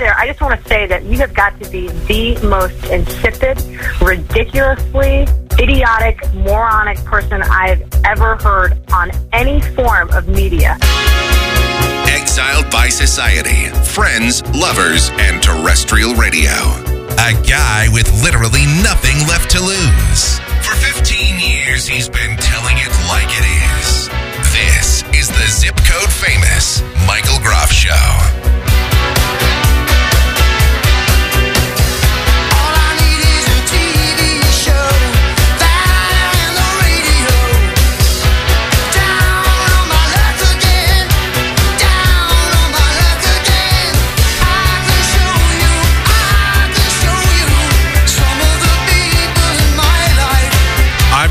there. I just want to say that you have got to be the most insipid, ridiculously idiotic, moronic person I've ever heard on any form of media. Exiled by society, friends, lovers, and terrestrial radio. A guy with literally nothing left to lose. For 15 years, he's been telling it like it is. This is the Zip Code Famous Michael Groff Show.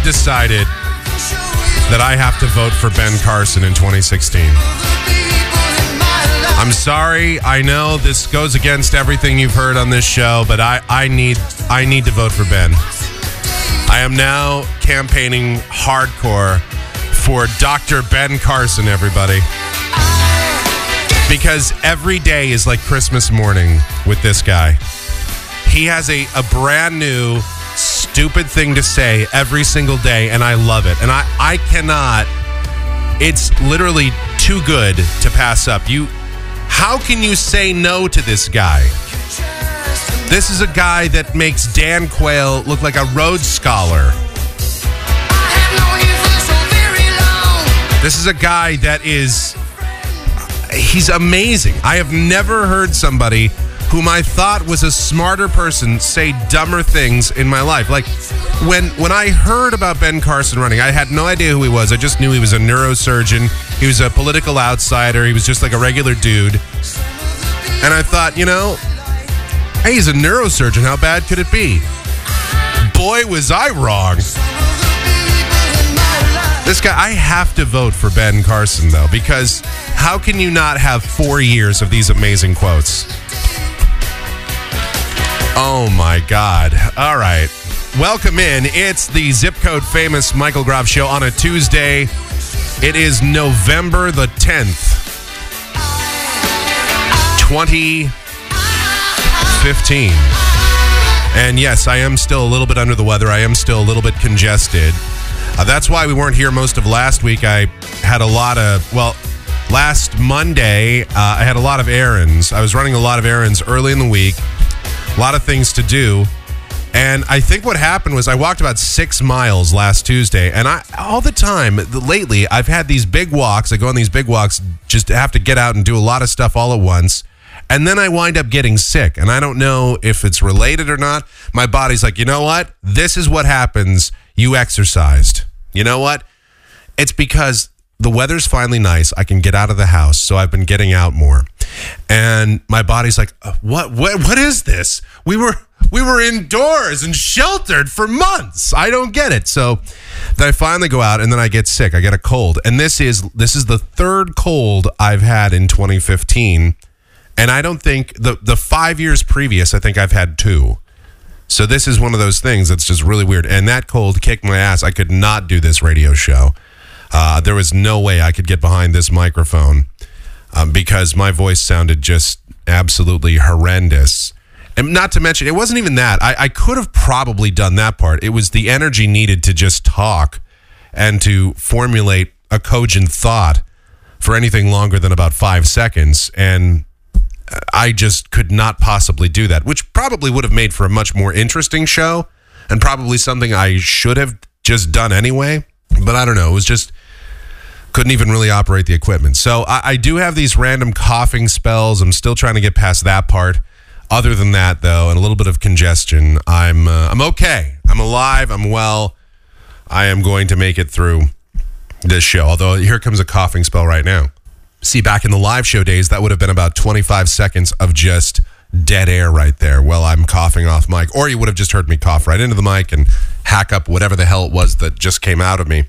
Decided that I have to vote for Ben Carson in 2016. the people in my life. I'm sorry. I know this goes against everything you've heard on this show, but I, I need I need to vote for Ben. I am now campaigning hardcore for Dr. Ben Carson, everybody. Because every day is like Christmas morning with this guy. He has a, a brand new stupid thing to say every single day, and I love it. And I, I cannot it's literally too good to pass up. You how can you say no to this guy? This is a guy that makes Dan Quayle look like a Rhodes Scholar. This is a guy that is he's amazing. I have never heard somebody whom I thought was a smarter person say dumber things in my life. Like when when I heard about Ben Carson running, I had no idea who he was. I just knew he was a neurosurgeon. He was a political outsider. He was just like a regular dude. And I thought, you know, hey, he's a neurosurgeon. How bad could it be? Boy, was I wrong. This guy, I have to vote for Ben Carson, though, because how can you not have four years of these amazing quotes? Oh my God. All right. Welcome in. It's the Zip Code Famous Michael Groff Show on a Tuesday. It is November the 10th, 2015. And yes, I am still a little bit under the weather. I am still a little bit congested. Uh, that's why we weren't here most of last week. I had a lot of, well, last Monday, uh, I had a lot of errands. I was running a lot of errands early in the week, a lot of things to do. And I think what happened was I walked about six miles last Tuesday, and I all the time lately I've had these big walks. I go on these big walks just have to get out and do a lot of stuff all at once, and then I wind up getting sick. And I don't know if it's related or not. My body's like, you know what? This is what happens. You exercised. You know what? It's because the weather's finally nice. I can get out of the house, so I've been getting out more. And my body's like, "Uh, "What? What? What is this? We were we were indoors and sheltered for months. I don't get it." So then I finally go out, and then I get sick. I get a cold, and this is this is the third cold I've had in 2015. And I don't think the the five years previous, I think I've had two. So this is one of those things that's just really weird. And that cold kicked my ass. I could not do this radio show. Uh, there was no way I could get behind this microphone um, because my voice sounded just absolutely horrendous. And not to mention, it wasn't even that. I, I could have probably done that part. It was the energy needed to just talk and to formulate a cogent thought for anything longer than about five seconds. And I just could not possibly do that, which probably would have made for a much more interesting show and probably something I should have just done anyway. But I don't know. It was just couldn't even really operate the equipment. So I, I do have these random coughing spells. I'm still trying to get past that part. Other than that, though, and a little bit of congestion, I'm uh, I'm okay. I'm alive. I'm well. I am going to make it through this show. Although here comes a coughing spell right now. See, back in the live show days, that would have been about 25 seconds of just dead air right there while I'm coughing off mic. Or you would have just heard me cough right into the mic and hack up whatever the hell it was that just came out of me.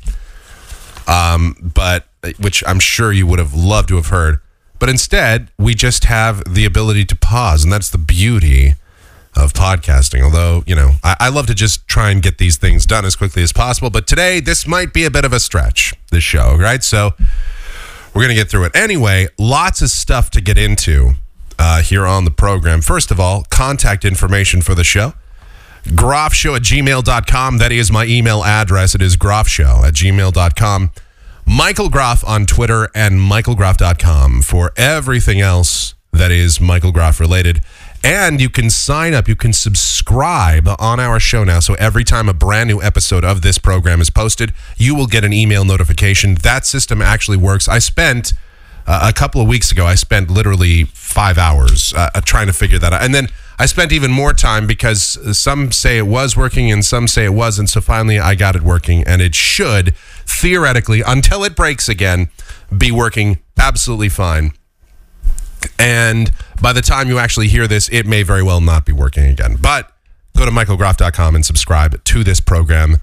Um, but which I'm sure you would have loved to have heard. But instead, we just have the ability to pause, and that's the beauty of podcasting. Although, you know, I, I love to just try and get these things done as quickly as possible. But today, this might be a bit of a stretch, this show, right? So we're going to get through it. Anyway, lots of stuff to get into. Uh, here on the program. First of all, contact information for the show. Groffshow at gmail.com. That is my email address. It is groffshow at gmail.com. Michael Groff on Twitter and michaelgroff.com for everything else that is Michael Groff related. And you can sign up, you can subscribe on our show now. So every time a brand new episode of this program is posted, you will get an email notification. That system actually works. I spent a couple of weeks ago, I spent literally five hours uh, uh, trying to figure that out. And then I spent even more time because some say it was working and some say it wasn't. So finally, I got it working, and it should theoretically, until it breaks again, be working absolutely fine. And by the time you actually hear this, it may very well not be working again. But go to michaelgroff.com and subscribe to this program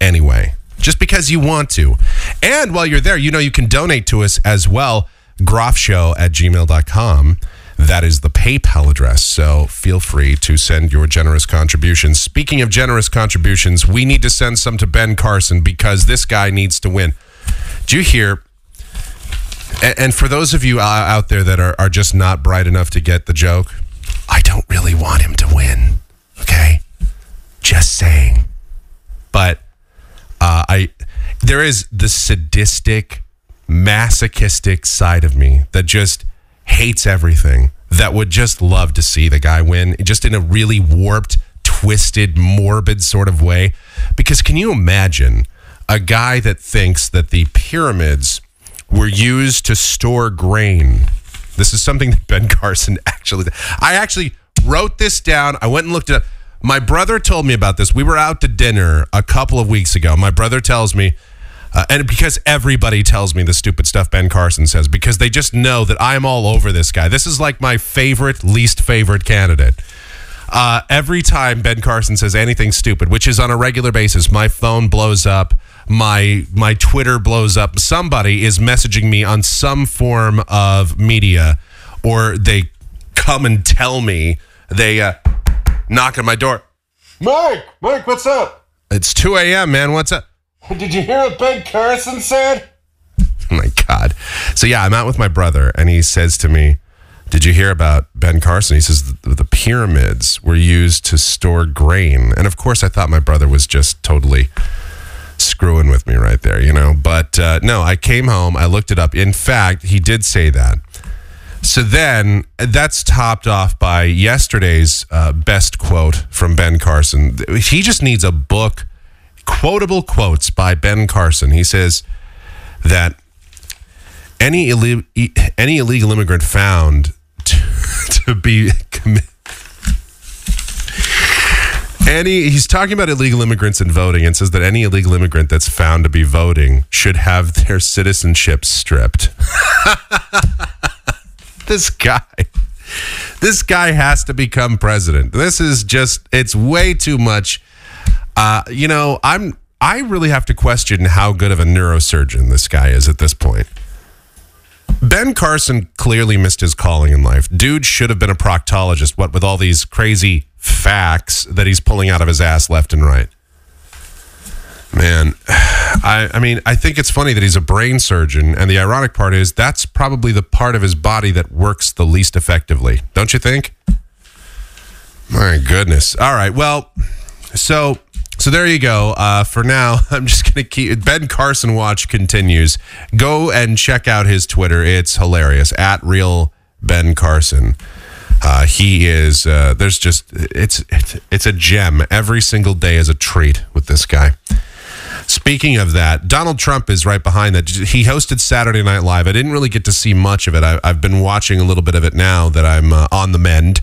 anyway, just because you want to. And while you're there, you know you can donate to us as well. Groffshow at gmail.com. That is the PayPal address. So feel free to send your generous contributions. Speaking of generous contributions, we need to send some to Ben Carson because this guy needs to win. Do you hear? And, for those of you out there that are, are just not bright enough to get the joke, I don't really want him to win. Okay? Just saying. But uh, I there is the sadistic, masochistic side of me that just hates everything. That would just love to see the guy win, just in a really warped, twisted, morbid sort of way. Because can you imagine a guy that thinks that the pyramids were used to store grain? This is something that Ben Carson actually. I actually wrote this down. I went and looked it up. My brother told me about this. We were out to dinner a couple of weeks ago. My brother tells me, uh, and because everybody tells me the stupid stuff Ben Carson says, because they just know that I'm all over this guy. This is like my favorite, least favorite candidate. Uh, every time Ben Carson says anything stupid, which is on a regular basis, my phone blows up, my my Twitter blows up. Somebody is messaging me on some form of media, or they come and tell me they uh, knock on my door. Mike, Mike, what's up? It's 2 a.m., man. What's up? Did you hear what Ben Carson said? Oh my God. So, yeah, I'm out with my brother, and he says to me, Did you hear about Ben Carson? He says the, the pyramids were used to store grain. And of course, I thought my brother was just totally screwing with me right there, you know? But uh, no, I came home, I looked it up. In fact, he did say that. So then that's topped off by yesterday's uh, best quote from Ben Carson. He just needs a book, quotable quotes by Ben Carson. He says that any ille- any illegal immigrant found to, to be commi- any he's talking about illegal immigrants and voting and says that any illegal immigrant that's found to be voting should have their citizenship stripped. this guy this guy has to become president this is just it's way too much uh, you know i'm i really have to question how good of a neurosurgeon this guy is at this point ben carson clearly missed his calling in life dude should have been a proctologist what with all these crazy facts that he's pulling out of his ass left and right Man, I, I mean, I think it's funny that he's a brain surgeon, and the ironic part is that's probably the part of his body that works the least effectively. Don't you think? My goodness. All right. Well, so so there you go. Uh, for now, I'm just gonna keep Ben Carson watch continues. Go and check out his Twitter. It's hilarious at real Ben Carson. Uh, he is. Uh, there's just it's, it's it's a gem. Every single day is a treat with this guy. Speaking of that, Donald Trump is right behind that. He hosted Saturday Night Live. I didn't really get to see much of it. I, have been watching a little bit of it now that I'm uh, on the mend,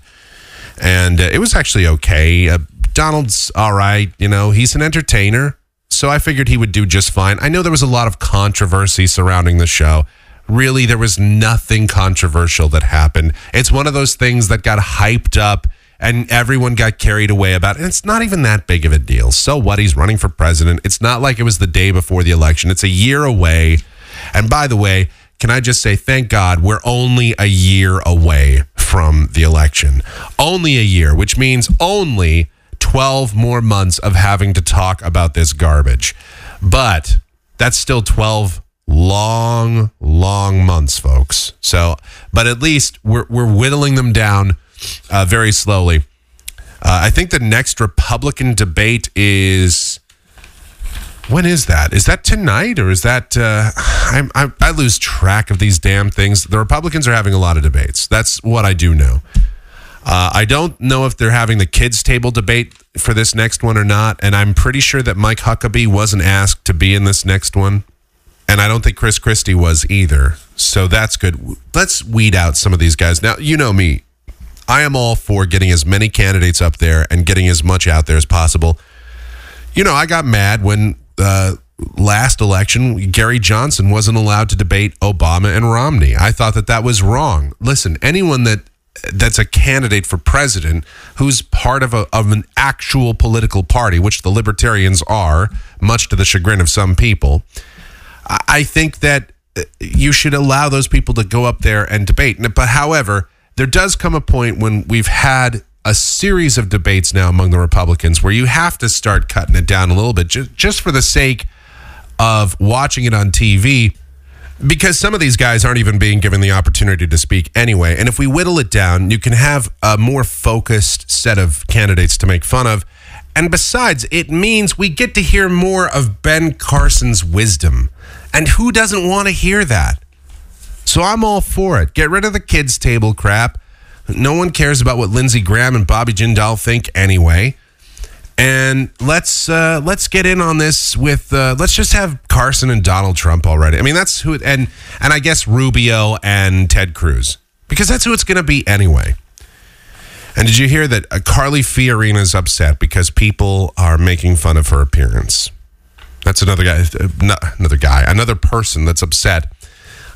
and uh, it was actually okay. Uh, Donald's all right. You know, he's an entertainer, so I figured he would do just fine. I know there was a lot of controversy surrounding the show. Really, there was nothing controversial that happened. It's one of those things that got hyped up and everyone got carried away about it. And it's not even that big of a deal. So what? He's running for president. It's not like it was the day before the election. It's a year away. And by the way, can I just say, thank God we're only a year away from the election. Only a year, which means only 12 more months of having to talk about this garbage. But that's still 12 long, long months, folks. So but at least we're we're whittling them down uh, very slowly. Uh, I think the next Republican debate is when is that? Is that tonight or is that? Uh, I'm, I, I lose track of these damn things. The Republicans are having a lot of debates. That's what I do know. Uh, I don't know if they're having the kids' table debate for this next one or not, and I'm pretty sure that Mike Huckabee wasn't asked to be in this next one, and I don't think Chris Christie was either. So that's good. Let's weed out some of these guys. Now, you know me. I am all for getting as many candidates up there and getting as much out there as possible. You know, I got mad when uh, last election Gary Johnson wasn't allowed to debate Obama and Romney. I thought that that was wrong. Listen, anyone that that's a candidate for president who's part of a of an actual political party, which the libertarians are, much to the chagrin of some people. I- think that uh, you should allow those people to go up there and debate. But however, there does come a point when we've had a series of debates now among the Republicans where you have to start cutting it down a little bit just, just for the sake of watching it on TV because some of these guys aren't even being given the opportunity to speak anyway. And if we whittle it down, you can have a more focused set of candidates to make fun of. And besides, it means we get to hear more of Ben Carson's wisdom. And who doesn't want to hear that? So I'm all for it. Get rid of the kids' table crap. No one cares about what Lindsey Graham and Bobby Jindal think anyway. And let's uh, let's get in on this with uh, let's just have Carson and Donald Trump already. I mean that's who and and I guess Rubio and Ted Cruz because that's who it's going to be anyway. And did you hear that uh, Carly Fiorina is upset because people are making fun of her appearance? That's another guy, uh, another guy, another person that's upset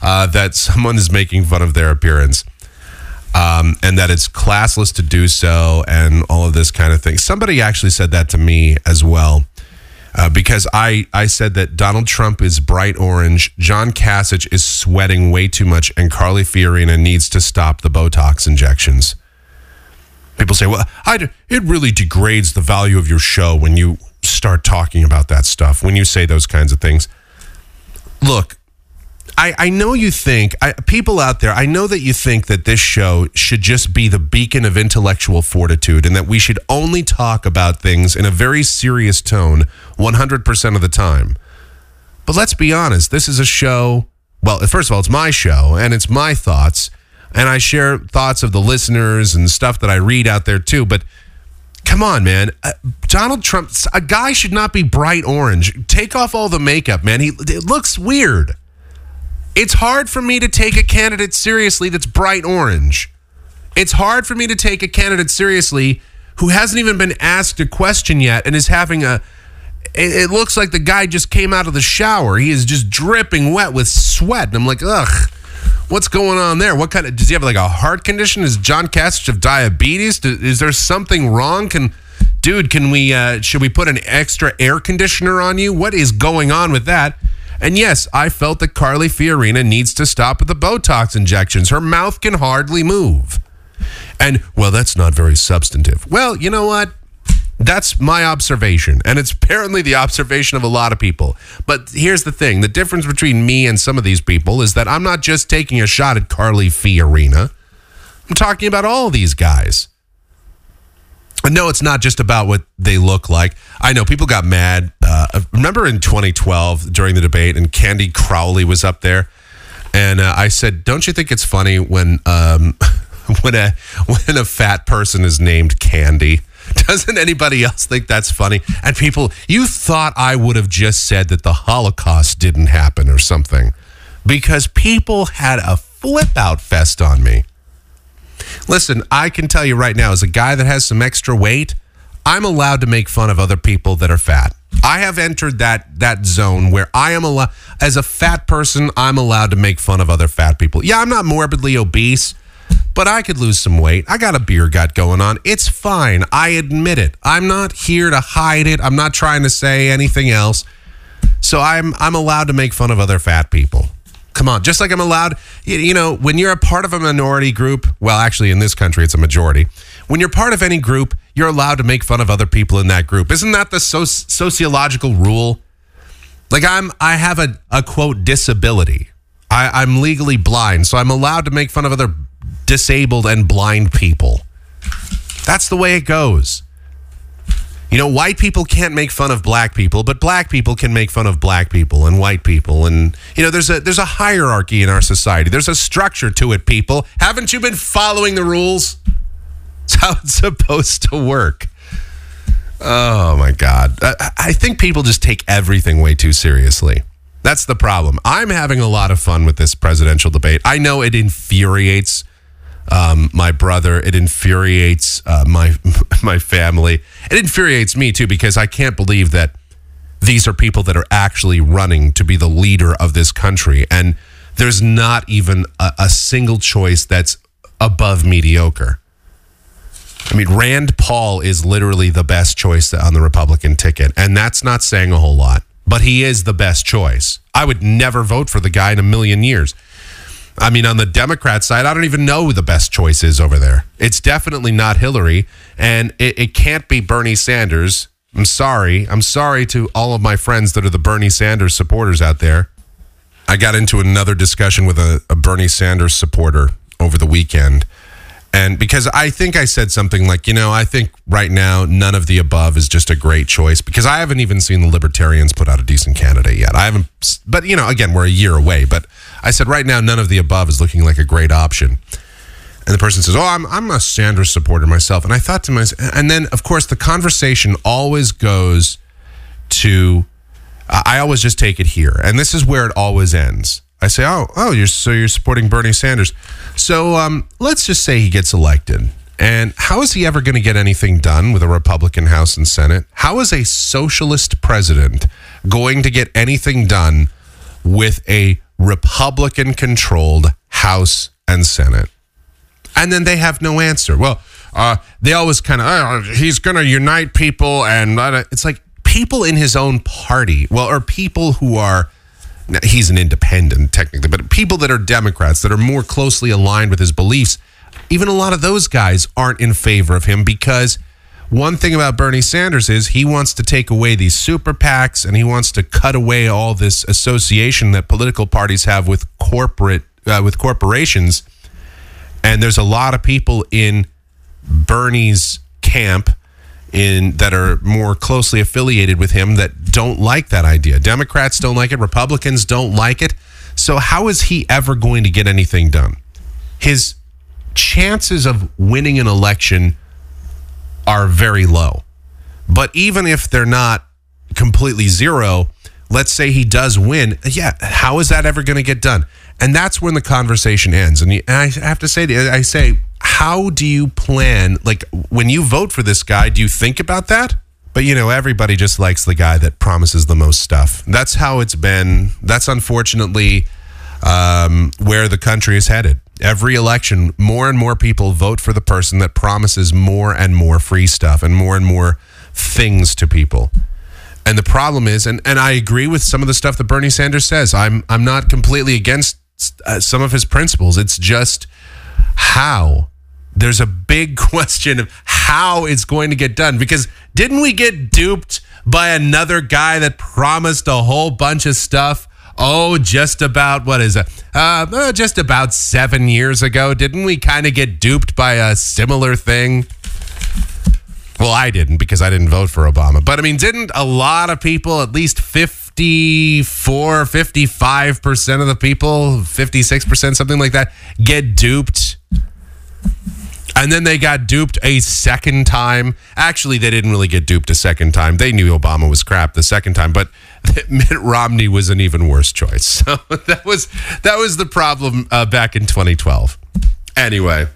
uh, that someone is making fun of their appearance um, and that it's classless to do so and all of this kind of thing. Somebody actually said that to me as well. Uh, because I, I said that Donald Trump is bright orange, John Kasich is sweating way too much, and Carly Fiorina needs to stop the Botox injections. People say, well, I, it really degrades the value of your show when you start talking about that stuff, when you say those kinds of things. Look, I, I know you think I, people out there. I know that you think that this show should just be the beacon of intellectual fortitude, and that we should only talk about things in a very serious tone, one hundred percent of the time. But let's be honest. This is a show. Well, first of all, it's my show, and it's my thoughts, and I share thoughts of the listeners and stuff that I read out there too. But come on, man. Uh, Donald Trump, a guy should not be bright orange. Take off all the makeup, man. He it looks weird. It's hard for me to take a candidate seriously that's bright orange. It's hard for me to take a candidate seriously who hasn't even been asked a question yet and is having a. It, looks like the guy just came out of the shower. He is just dripping wet with sweat. And I'm like, ugh, what's going on there? What kind of. Does he have like a heart condition? Is John Kasich of diabetes? Is there something wrong? Can. Dude, can we. Uh, should we put an extra air conditioner on you? What is going on with that? And yes, I felt that Carly Fiorina needs to stop with the Botox injections. Her mouth can hardly move. And, well, that's not very substantive. Well, you know what? That's my observation. And it's apparently the observation of a lot of people. But here's the thing the difference between me and some of these people is that I'm not just taking a shot at Carly Fiorina, I'm talking about all these guys. No, it's not just about what they look like. I know people got mad. Uh, remember in 2012 during the debate, and Candy Crowley was up there, and uh, I said, "Don't you think it's funny when um, when a when a fat person is named Candy?" Doesn't anybody else think that's funny? And people, you thought I would have just said that the Holocaust didn't happen or something because people had a flip out fest on me. Listen, I can tell you right now, as a guy that has some extra weight, I'm allowed to make fun of other people that are fat. I have entered that that zone where I am allowed, as a fat person, I'm allowed to make fun of other fat people. Yeah, I'm not morbidly obese, but I could lose some weight. I got a beer gut going on. It's fine. I admit it. I'm not here to hide it. I'm not trying to say anything else. So I'm I'm allowed to make fun of other fat people. Come on, just like I'm allowed, you, know, when you're a part of a minority group, well, actually in this country it's a majority. When you're part of any group, you're allowed to make fun of other people in that group. Isn't that the so- sociological rule? Like I'm I have a, a quote disability. I, I'm legally blind, so I'm allowed to make fun of other disabled and blind people. That's the way it goes. You know, white people can't make fun of black people, but black people can make fun of black people and white people. And you know, there's a there's a hierarchy in our society. There's a structure to it, people. Haven't you been following the rules? It's how it's supposed to work. Oh my God. I, I think people just take everything way too seriously. That's the problem. I'm having a lot of fun with this presidential debate. I know it infuriates um, my brother. It infuriates uh, my my family. It infuriates me too because I can't believe that these are people that are actually running to be the leader of this country, and there's not even a, a single choice that's above mediocre. I mean, Rand Paul is literally the best choice on the Republican ticket, and that's not saying a whole lot. But he is the best choice. I would never vote for the guy in a million years. I mean, on the Democrat side, I don't even know who the best choice is over there. It's definitely not Hillary, and it, it can't be Bernie Sanders. I'm sorry. I'm sorry to all of my friends that are the Bernie Sanders supporters out there. I got into another discussion with a, a Bernie Sanders supporter over the weekend. And because I think I said something like, you know, I think right now none of the above is just a great choice because I haven't even seen the libertarians put out a decent candidate yet. I haven't, but you know, again, we're a year away. But I said right now none of the above is looking like a great option. And the person says, "Oh, I'm I'm a Sanders supporter myself." And I thought to myself, and then of course the conversation always goes to, I always just take it here, and this is where it always ends. I say, "Oh, oh, you're so you're supporting Bernie Sanders." So um, let's just say he gets elected, and how is he ever going to get anything done with a Republican House and Senate? How is a socialist president going to get anything done with a Republican-controlled House and Senate? and then they have no answer. Well, uh, they always kind of, oh, he's going to unite people, and it's like people in his own party, well, or people who are, he's an independent technically, but people that are Democrats that are more closely aligned with his beliefs, even a lot of those guys aren't in favor of him because one thing about Bernie Sanders is he wants to take away these super PACs and he wants to cut away all this association that political parties have with corporate uh, with corporations and there's a lot of people in Bernie's camp in that are more closely affiliated with him that don't like that idea. Democrats don't like it, Republicans don't like it. So how is he ever going to get anything done? His chances of winning an election are very low. But even if they're not completely zero, let's say he does win, yeah, how is that ever going to get done? And that's when the conversation ends. And, I have to say, I say, how do you plan? Like when you vote for this guy, do you think about that? But you know, everybody just likes the guy that promises the most stuff. That's how it's been. That's unfortunately um, where the country is headed. Every election, more and more people vote for the person that promises more and more free stuff and more and more things to people. And the problem is, and, and I agree with some of the stuff that Bernie Sanders says. I'm I'm not completely against uh, some of his principles. It's just how. There's a big question of how it's going to get done because didn't we get duped by another guy that promised a whole bunch of stuff? Oh, just about what is it? Uh, uh, just about seven years ago, didn't we kind of get duped by a similar thing? Well, I didn't because I didn't vote for Obama. But I mean, didn't a lot of people, at least 54, 55% of the people, 56%, something like that, get duped? And then they got duped a second time. Actually, they didn't really get duped a second time. They knew Obama was crap the second time, but Mitt Romney was an even worse choice. So that was that was the problem uh, back in 2012. Anyway,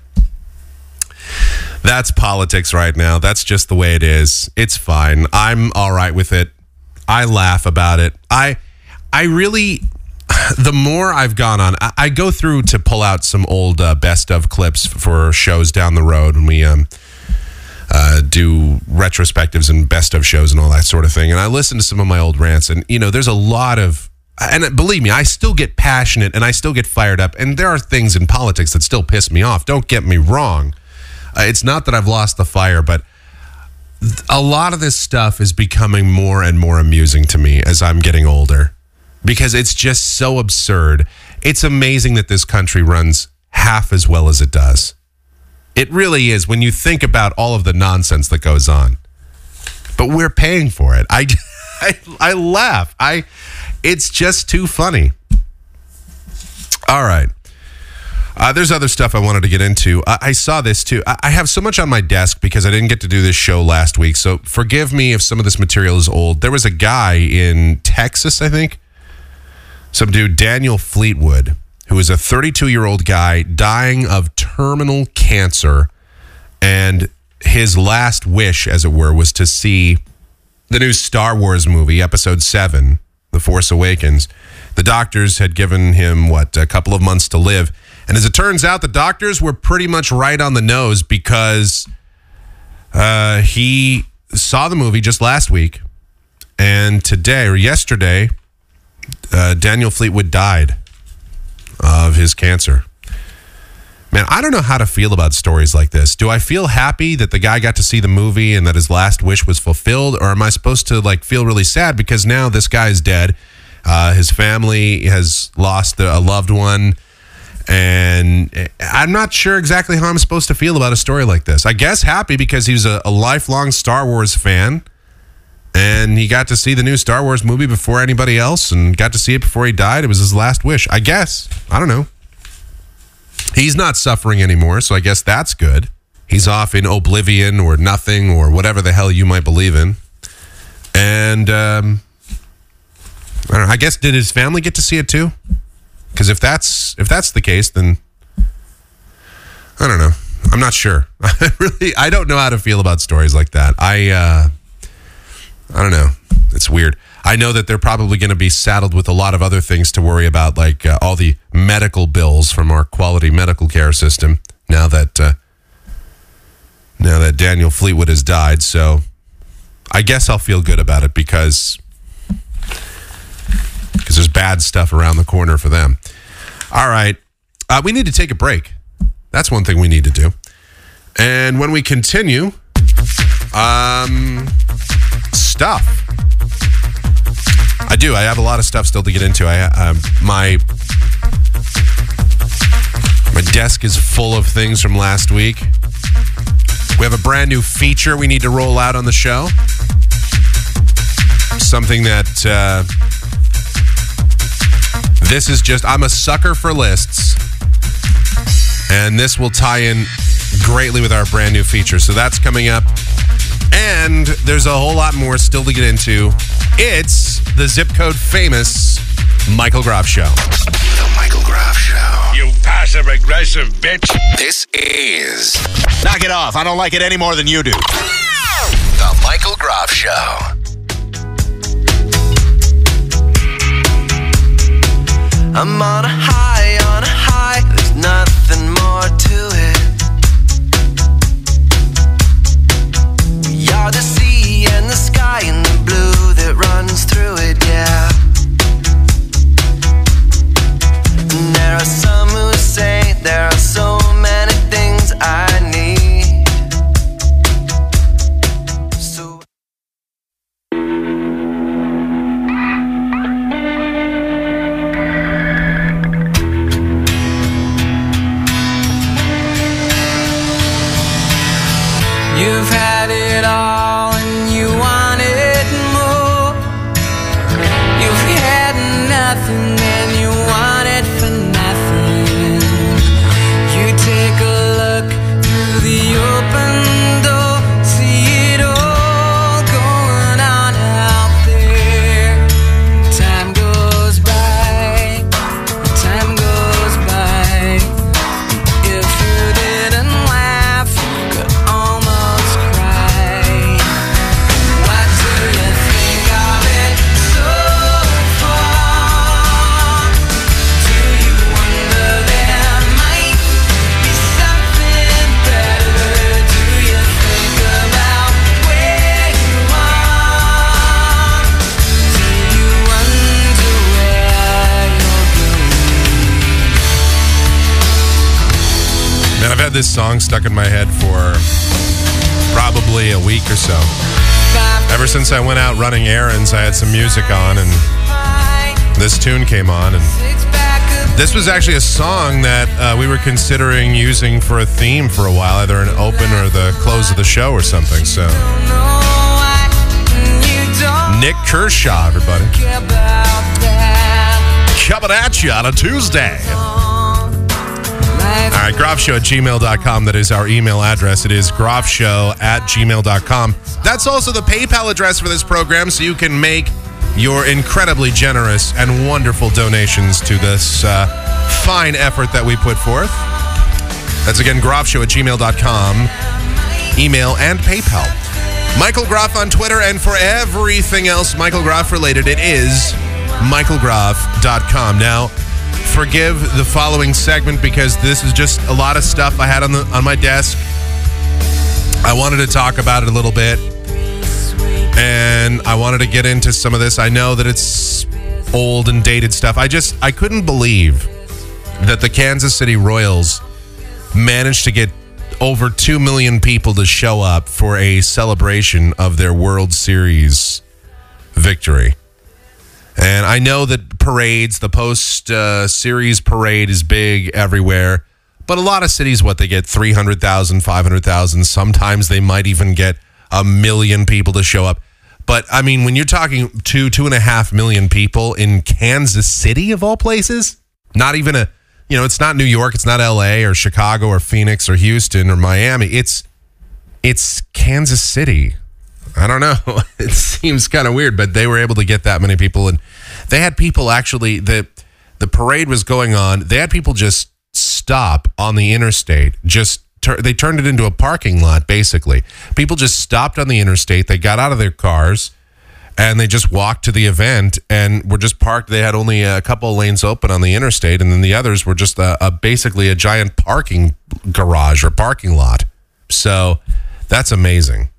that's politics right now. That's just the way it is. It's fine. I'm all right with it. I laugh about it. I I really the more I've gone on, I, I go through to pull out some old uh, best of clips for shows down the road when we um uh, do retrospectives and best of shows and all that sort of thing. And I listen to some of my old rants, and you know, there's a lot of and believe me, I still get passionate and I still get fired up. And there are things in politics that still piss me off. Don't get me wrong. Uh, it's not that I've lost the fire, but th- a lot of this stuff is becoming more and more amusing to me as I'm getting older because it's just so absurd. it's amazing that this country runs half as well as it does. It really is when you think about all of the nonsense that goes on. But we're paying for it. I, I, I laugh. I, it's just too funny. All right. Uh, there's other stuff I wanted to get into. I, I saw this too. I, I have so much on my desk because I didn't get to do this show last week. So forgive me if some of this material is old. There was a guy in Texas, I think, some dude, Daniel Fleetwood, who is a 32 year old guy dying of terminal cancer. And his last wish, as it were, was to see the new Star Wars movie, Episode 7, The Force Awakens. The doctors had given him, what, a couple of months to live. And as it turns out, the doctors were pretty much right on the nose because uh, he saw the movie just last week. And today, or yesterday, uh, Daniel Fleetwood died of his cancer. Man, I don't know how to feel about stories like this. Do I feel happy that the guy got to see the movie and that his last wish was fulfilled, or am I supposed to like feel really sad because now this guy is dead? Uh, his family has lost a loved one, and I'm not sure exactly how I'm supposed to feel about a story like this. I guess happy because he was a, a lifelong Star Wars fan, and he got to see the new Star Wars movie before anybody else, and got to see it before he died. It was his last wish. I guess. I don't know. He's not suffering anymore, so I guess that's good. He's off in oblivion or nothing or whatever the hell you might believe in. And um, I, know, I guess did his family get to see it too? Because if that's if that's the case, then I don't know. I'm not sure. I really I don't know how to feel about stories like that. I uh, I don't know. It's weird. I know that they're probably going to be saddled with a lot of other things to worry about, like uh, all the medical bills from our quality medical care system. Now that uh, now that Daniel Fleetwood has died, so I guess I'll feel good about it because because there's bad stuff around the corner for them. All right, uh, we need to take a break. That's one thing we need to do. And when we continue, um, stuff. I do. I have a lot of stuff still to get into. I um, my my desk is full of things from last week. We have a brand new feature we need to roll out on the show. Something that uh, this is just. I'm a sucker for lists, and this will tie in greatly with our brand new feature. So that's coming up. And there's a whole lot more still to get into. It's the zip code famous Michael Groff Show. The Michael Groff Show. You passive aggressive bitch. This is Knock it off. I don't like it any more than you do. the Michael Groff Show. I'm on a high, on a high. There's nothing more sky and the blue that runs through running errands, I had some music on, and this tune came on, and This was actually a song that uh, we were considering using for a theme for a while, either an open or the close of the show or something. So, Nik Kershaw, everybody. Coming at you on a Tuesday. All right, groffshow at gmail.com. That is our email address. It is groffshow at gmail.com. That's also the PayPal address for this program, so you can make your incredibly generous and wonderful donations to this uh, fine effort that we put forth. That's again, groffshow at gmail.com, email and PayPal. Michael Groff on Twitter, and for everything else Michael Groff related, it is michaelgroff.com. Now, forgive the following segment because this is just a lot of stuff I had on the on my desk. I wanted to talk about it a little bit, and I wanted to get into some of this. I know that it's old and dated stuff. I just I couldn't believe that the Kansas City Royals managed to get over 2 million people to show up for a celebration of their World Series victory. And I know that parades, the post uh, series parade is big everywhere, but a lot of cities, what they get 300,000, 500,000. Sometimes they might even get a million people to show up. But I mean, when you're talking two, two and a half million people in Kansas City, of all places, not even a, you know, it's not New York, it's not LA or Chicago or Phoenix or Houston or Miami. It's, it's Kansas City. I don't know. It seems kind of weird, but they were able to get that many people, and they had people actually. the The parade was going on. They had people just stop on the interstate. Just tur- they turned it into a parking lot, basically. People just stopped on the interstate. They got out of their cars, and they just walked to the event and were just parked. They had only a couple of lanes open on the interstate, and then the others were just a, a basically a giant parking garage or parking lot. So that's amazing.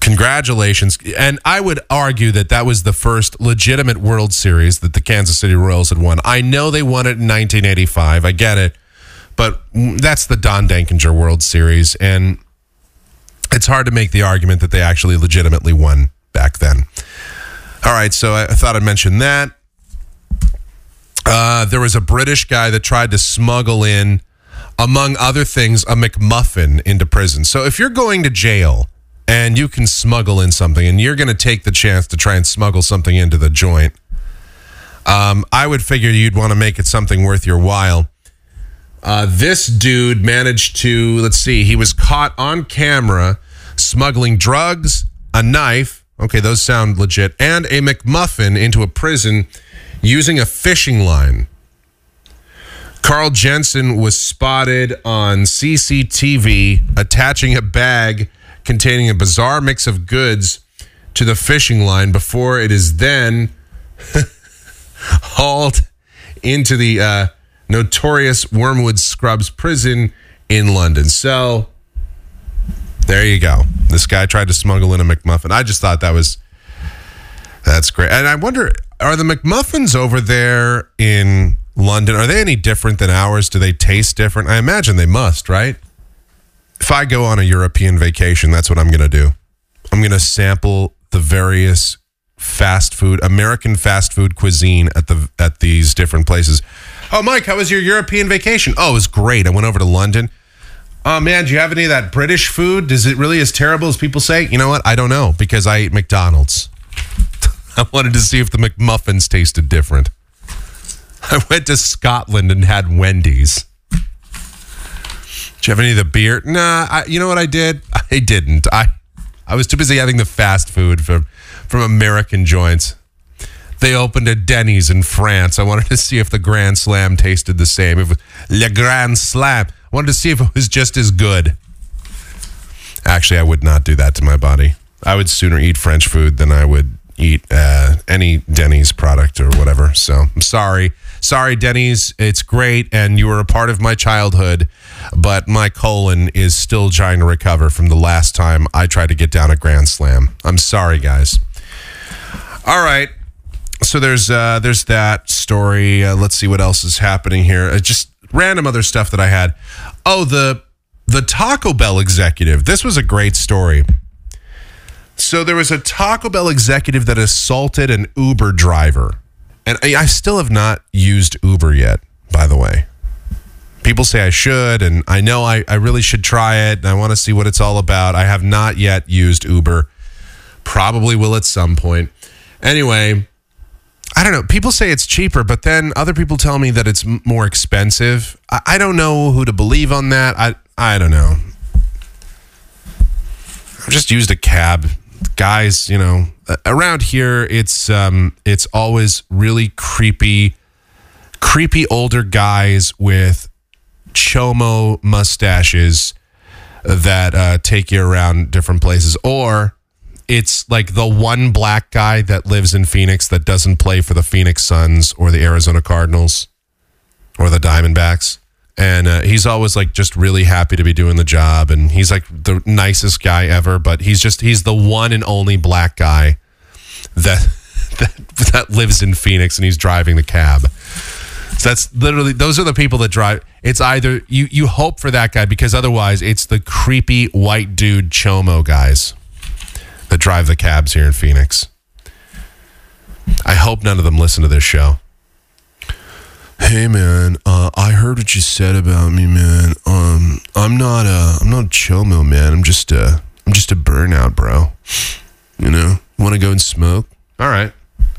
Congratulations. And I would argue that that was the first legitimate World Series that the Kansas City Royals had won. I know they won it in 1985. I get it. But that's the Don Denkinger World Series. And it's hard to make the argument that they actually legitimately won back then. All right. So I I thought I'd mention that. Uh, there was a British guy that tried to smuggle in, among other things, a McMuffin into prison. So if you're going to jail and you can smuggle in something and you're going to take the chance to try and smuggle something into the joint, um, I would figure you'd want to make it something worth your while. Uh, this dude managed to, let's see, he was caught on camera smuggling drugs, a knife, okay, those sound legit, and a McMuffin into a prison using a fishing line. Carl Jensen was spotted on CCTV attaching a bag containing a bizarre mix of goods to the fishing line before it is then hauled into the uh, notorious Wormwood Scrubs prison in London. So there you go. This guy tried to smuggle in a McMuffin. I just thought that was that's great. And I wonder, are the McMuffins over there in London, are they any different than ours? Do they taste different? I imagine they must, right? If I go on a European vacation, that's what I'm going to do. I'm going to sample the various fast food, American fast food cuisine at the at these different places. Oh, Mike, how was your European vacation? Oh, it was great. I went over to London. Oh man, do you have any of that British food? Is it really as terrible as people say? You know what? I don't know because I ate McDonald's. I wanted to see if the McMuffins tasted different. I went to Scotland and had Wendy's. Do you have any of the beer? Nah, I, you know what I did? I didn't. I I was too busy having the fast food from from American joints. They opened a Denny's in France. I wanted to see if the Grand Slam tasted the same. If Le Grand Slam, I wanted to see if it was just as good. Actually, I would not do that to my body. I would sooner eat French food than I would eat uh, any Denny's product or whatever. So I'm sorry. Sorry, Denny's. It's great, and you were a part of my childhood, but my colon is still trying to recover from the last time I tried to get down a Grand Slam. I'm sorry, guys. All right. So there's uh, there's that story. Uh, let's see what else is happening here. Uh, just random other stuff that I had. Oh, the the Taco Bell executive. This was a great story. So there was a Taco Bell executive that assaulted an Uber driver. And I I still have not used Uber yet. by the way. People say I should, and I know I, I really should try it, and I want to see what it's all about. I have not yet used Uber. Probably will at some point. Anyway, I don't know. People say it's cheaper, but then other people tell me that it's more expensive. I, I don't know who to believe on that. I I don't know. I've just used a cab, guys. You know, around here, it's um, it's always really creepy, creepy older guys with chomo mustaches that uh, take you around different places, or it's like the one black guy that lives in Phoenix that doesn't play for the Phoenix Suns or the Arizona Cardinals or the Diamondbacks. And uh, he's always like just really happy to be doing the job. And he's like the nicest guy ever, but he's just, he's the one and only black guy that, that, that lives in Phoenix and he's driving the cab. So that's literally those are the people that drive. It's either you you hope for that guy because otherwise it's the creepy white dude chomo guys that drive the cabs here in Phoenix. I hope none of them listen to this show. Hey man, uh, I heard what you said about me, man. Um, I'm not a I'm not a chomo man. I'm just a I'm just a burnout, bro. You know, want to go and smoke? All right,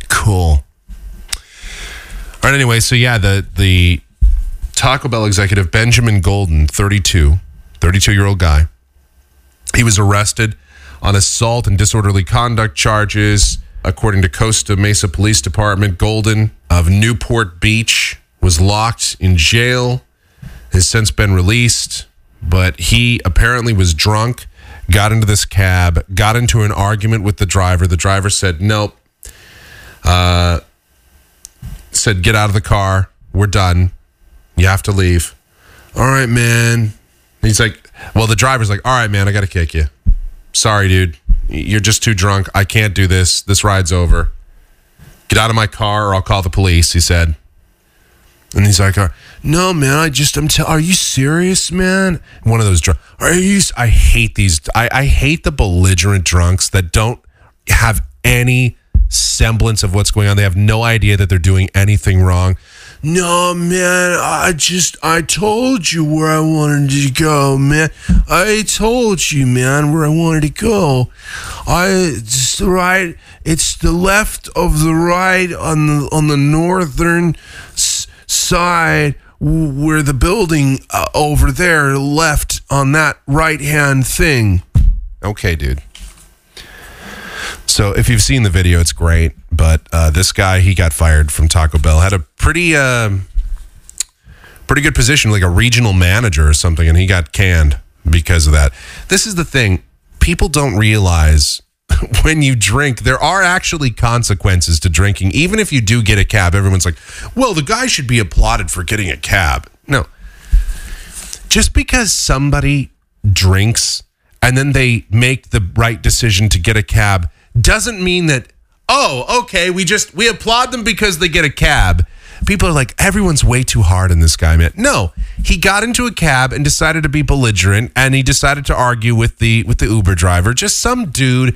cool. All right. Anyway, so yeah, the the Taco Bell executive Benjamin Golden, 32, 32 year old guy. He was arrested on assault and disorderly conduct charges, according to Costa Mesa Police Department. Golden of Newport Beach was locked in jail. Has since been released, but he apparently was drunk. Got into this cab, got into an argument with the driver. The driver said, "Nope." Uh, said, "Get out of the car. We're done. You have to leave." All right, man. He's like, "Well, the driver's like, all right, man. I got to kick you. Sorry, dude. You're just too drunk. I can't do this. This ride's over. Get out of my car, or I'll call the police." He said. And he's like, uh, "No, man. I just I'm. T- are you serious, man? One of those drunk. Are you? I hate these. I I hate the belligerent drunks that don't have any semblance of what's going on. They have no idea that they're doing anything wrong. No, man. I just I told you where I wanted to go, man. I told you, man, where I wanted to go. I it's the right. It's the left of the right on the on the northern s- side where the building uh, over there left on that right hand thing. Okay, dude. So if you've seen the video, it's great. But uh, this guy, he got fired from Taco Bell. Had a pretty, um pretty good position, like a regional manager or something, and he got canned because of that. This is the thing: people don't realize when you drink, there are actually consequences to drinking. Even if you do get a cab, everyone's like, "Well, the guy should be applauded for getting a cab." No, just because somebody drinks and then they make the right decision to get a cab doesn't mean that oh okay we just we applaud them because they get a cab. People are like everyone's way too hard on this guy man. No he got into a cab and decided to be belligerent and he decided to argue with the with the uber driver. Just some dude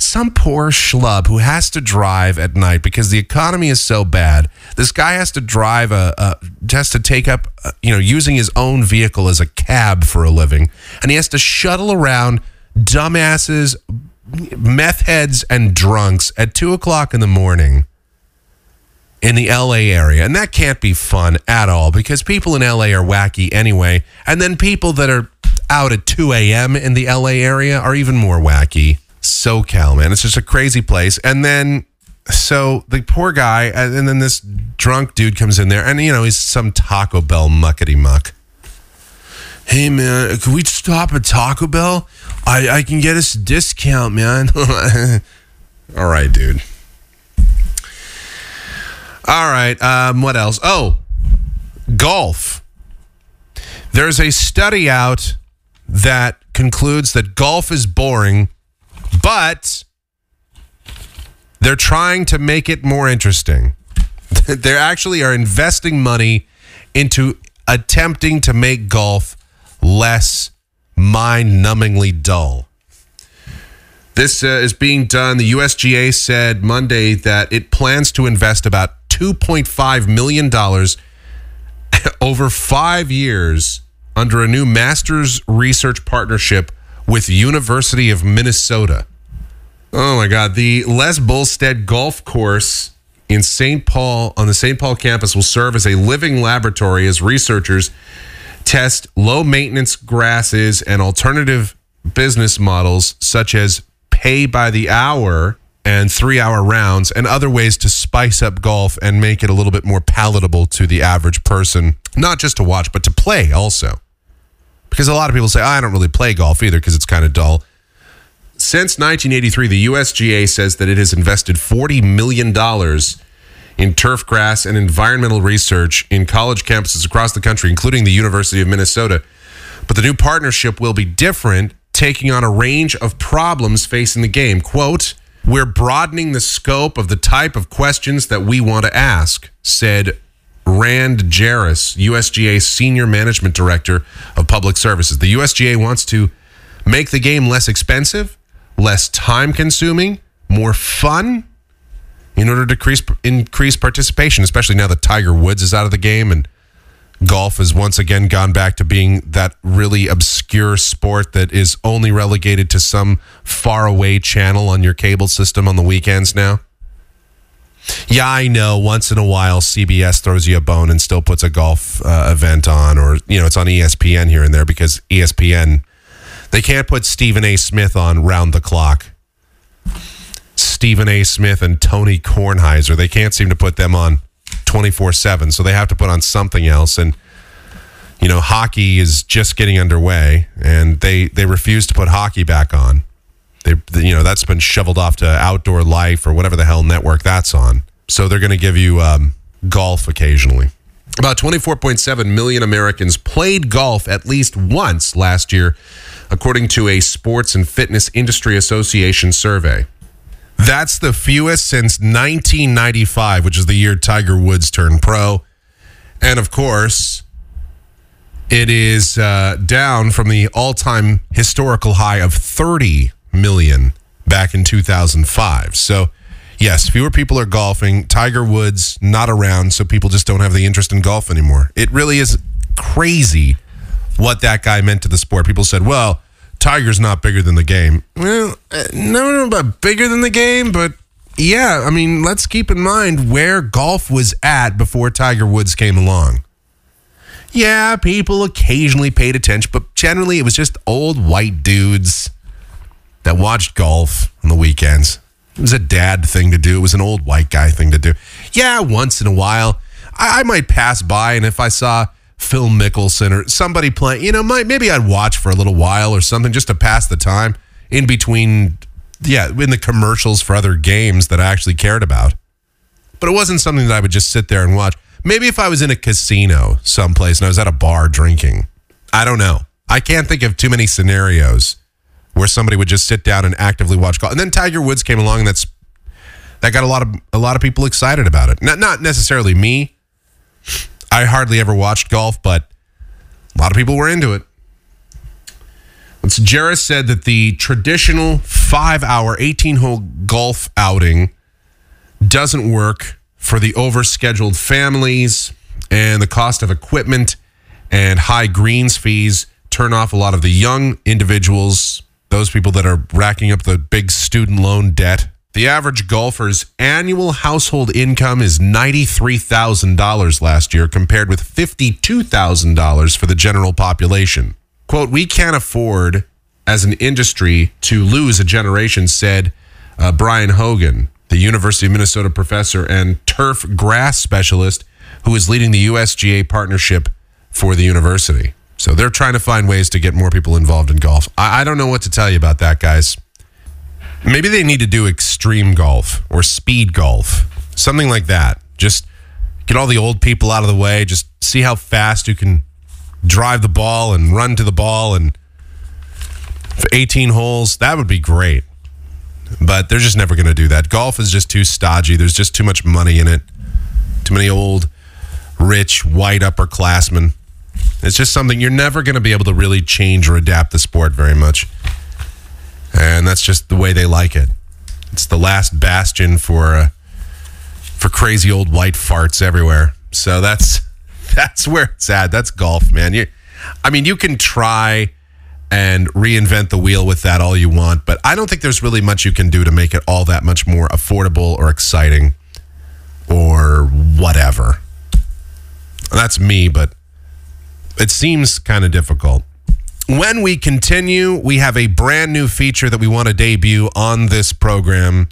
some poor schlub who has to drive at night because the economy is so bad. This guy has to drive a, a has to take up, uh, you know, using his own vehicle as a cab for a living, and he has to shuttle around dumbasses, meth heads, and drunks at two o'clock in the morning in the LA area. And that can't be fun at all because people in LA are wacky anyway. And then people that are out at 2 a.m. in the LA area are even more wacky. SoCal, man. It's just a crazy place. And then, so the poor guy, and and then this drunk dude comes in there, and you know, he's some Taco Bell muckety muck. Hey, man, can we stop at Taco Bell? I, I can get us a discount, man. All right, dude. All right. Um, what else? Oh, golf. There's a study out that concludes that golf is boring, but they're trying to make it more interesting. they actually are investing money into attempting to make golf less mind numbingly dull. This uh, is being done. The USGA said Monday that it plans to invest about $2.5 million over five years under a new master's research partnership with University of Minnesota. Oh my God. The Les Bolstad Golf Course in St. Paul on the St. Paul campus will serve as a living laboratory as researchers test low maintenance grasses and alternative business models such as pay by the hour and three hour rounds and other ways to spice up golf and make it a little bit more palatable to the average person, not just to watch, but to play also. Because a lot of people say, I don't really play golf either because it's kind of dull. Since 1983, the USGA says that it has invested $40 million in turf grass and environmental research in college campuses across the country, including the University of Minnesota. But the new partnership will be different, taking on a range of problems facing the game. Quote, We're broadening the scope of the type of questions that we want to ask, said Rand Jerris, USGA Senior Management Director of Public Services. The USGA wants to make the game less expensive, less time consuming, more fun in order to increase, increase participation, especially now that Tiger Woods is out of the game and golf has once again gone back to being that really obscure sport that is only relegated to some faraway channel on your cable system on the weekends now. Yeah, I know. Once in a while, CBS throws you a bone and still puts a golf uh, event on, or you know, it's on ESPN here and there because ESPN they can't put Stephen A. Smith on round the clock. Stephen A. Smith and Tony Kornheiser, they can't seem to put them on twenty four seven, so they have to put on something else. And you know, hockey is just getting underway, and they they refuse to put hockey back on. They, you know, that's been shoveled off to Outdoor Life or whatever the hell network that's on. So they're going to give you um, golf occasionally. About 24.7 million Americans played golf at least once last year, according to a Sports and Fitness Industry Association survey. That's the fewest since 1995, which is the year Tiger Woods turned pro. And of course, it is uh, down from the all time historical high of 30 million back in 2005. So, yes, fewer people are golfing. Tiger Woods not around, so people just don't have the interest in golf anymore. It really is crazy what that guy meant to the sport. People said, well, Tiger's not bigger than the game. Well, uh, no, no, but bigger than the game, but yeah, I mean, let's keep in mind where golf was at before Tiger Woods came along. Yeah, people occasionally paid attention, but generally it was just old white dudes that watched golf on the weekends. It was a dad thing to do. It was an old white guy thing to do. Yeah, once in a while, I, I might pass by, and if I saw Phil Mickelson or somebody playing, you know, might, maybe I'd watch for a little while or something just to pass the time in between, yeah, in the commercials for other games that I actually cared about. But it wasn't something that I would just sit there and watch. Maybe if I was in a casino someplace and I was at a bar drinking. I don't know. I can't think of too many scenarios where somebody would just sit down and actively watch golf. And then Tiger Woods came along, and that's that got a lot of a lot of people excited about it. Not not necessarily me. I hardly ever watched golf, but a lot of people were into it. So Jarrett said that the traditional five-hour, eighteen-hole golf outing doesn't work for the overscheduled families, and the cost of equipment and high greens fees turn off a lot of the young individuals those people that are racking up the big student loan debt. The average golfer's annual household income is $93,000 last year, compared with $52,000 for the general population. Quote, We can't afford as an industry to lose a generation, said uh, Brian Horgan, the University of Minnesota professor and turf grass specialist who is leading the USGA partnership for the university. So they're trying to find ways to get more people involved in golf. I, I don't know what to tell you about that, guys. Maybe they need to do extreme golf or speed golf, something like that. Just get all the old people out of the way. Just see how fast you can drive the ball and run to the ball and for 18 holes. That would be great. But they're just never going to do that. Golf is just too stodgy. There's just too much money in it. Too many old, rich, white upperclassmen. It's just something you're never going to be able to really change or adapt the sport very much. And that's just the way they like it. It's the last bastion for uh, for crazy old white farts everywhere. So that's That's where it's at. That's golf, man. You, I mean, you can try and reinvent the wheel with that all you want, but I don't think there's really much you can do to make it all that much more affordable or exciting or whatever. That's me, but it seems kind of difficult. When we continue, we have a brand new feature that we want to debut on this program.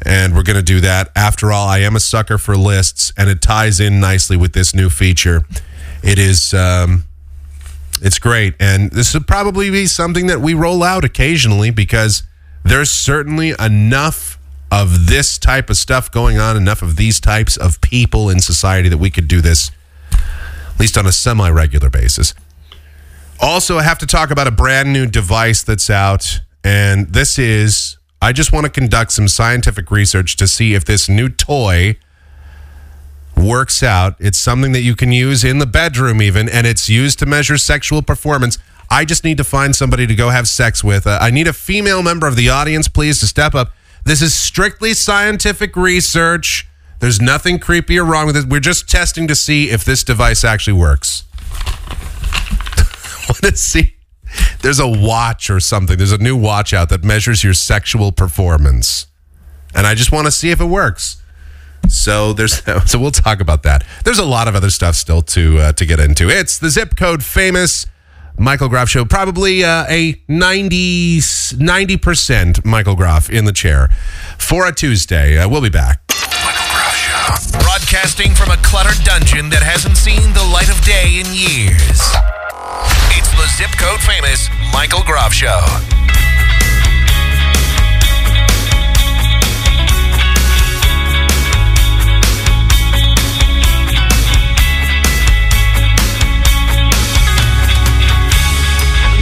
And we're going to do that. After all, I am a sucker for lists, and it ties in nicely with this new feature. It is, um, it's great. And this would probably be something that we roll out occasionally because there's certainly enough of this type of stuff going on, enough of these types of people in society that we could do this at least on a semi regular basis. Also, I have to talk about a brand new device that's out, and this is I just want to conduct some scientific research to see if this new toy works out. It's something that you can use in the bedroom, even, and it's used to measure sexual performance. I just need to find somebody to go have sex with. Uh, I need a female member of the audience, please, to step up. This is strictly scientific research. There's nothing creepy or wrong with it. We're just testing to see if this device actually works. want to see. There's a watch or something. There's a new watch out that measures your sexual performance, and I just want to see if it works. So there's so we'll talk about that. There's a lot of other stuff still to uh, to get into. It's the zip code famous Michael Groff show. Probably uh, a 90 percent Michael Groff in the chair for a Tuesday. Uh, we'll be back. Broadcasting from a cluttered dungeon that hasn't seen the light of day in years. The zip code famous Michael Groff Show.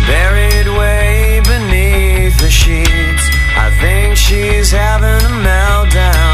Buried way beneath the sheets. I think she's having a meltdown.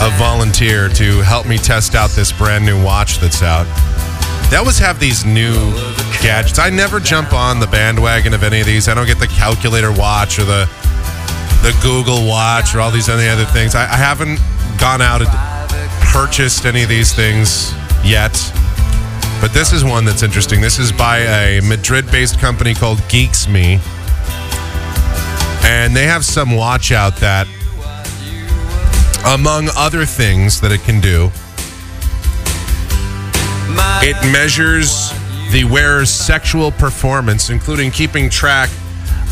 a volunteer to help me test out this brand new watch that's out. They always have these new gadgets. I never jump on the bandwagon of any of these. I don't get the calculator watch or the the Google watch or all these any other things. I, I haven't gone out and purchased any of these things yet. But this is one that's interesting. This is by a Madrid-based company called Geeksme. And they have some watch out that among other things that it can do, it measures the wearer's sexual performance, including keeping track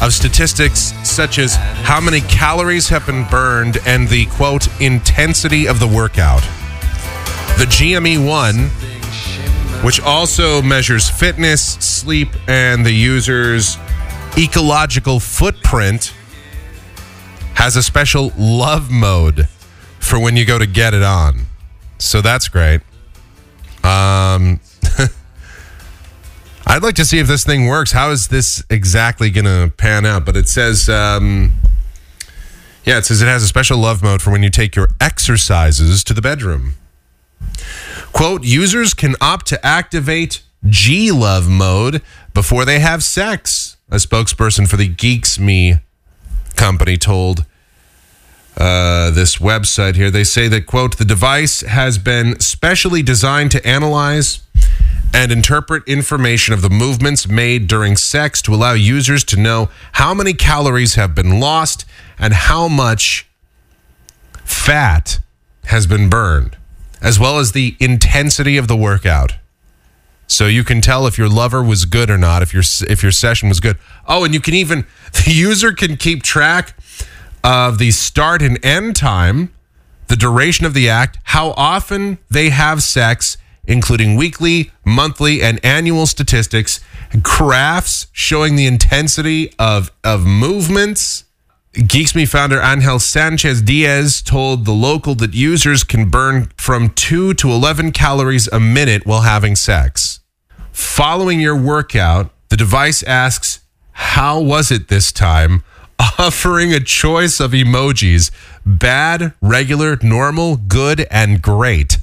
of statistics such as how many calories have been burned and the quote intensity of the workout. The GME 1, which also measures fitness, sleep, and the user's ecological footprint, has a special love mode for when you go to get it on. So that's great. Um, I'd like to see if this thing works. How is this exactly going to pan out? But it says, um, yeah, it says it has a special love mode for when you take your exercises to the bedroom. Quote, users can opt to activate G Love mode before they have sex. A spokesperson for the Geeksme company told uh, this website here. They say that, quote, the device has been specially designed to analyze and interpret information of the movements made during sex to allow users to know how many calories have been lost and how much fat has been burned, as well as the intensity of the workout. So you can tell if your lover was good or not, if your if your session was good. Oh, and you can even the user can keep track of the start and end time, the duration of the act, how often they have sex, including weekly, monthly, and annual statistics, graphs showing the intensity of of movements. Geeksme founder Angel Sanchez Diaz told the local that users can burn from 2 to 11 calories a minute while having sex. Following your workout, the device asks, How was it this time? Offering a choice of emojis bad, regular, normal, good, and great.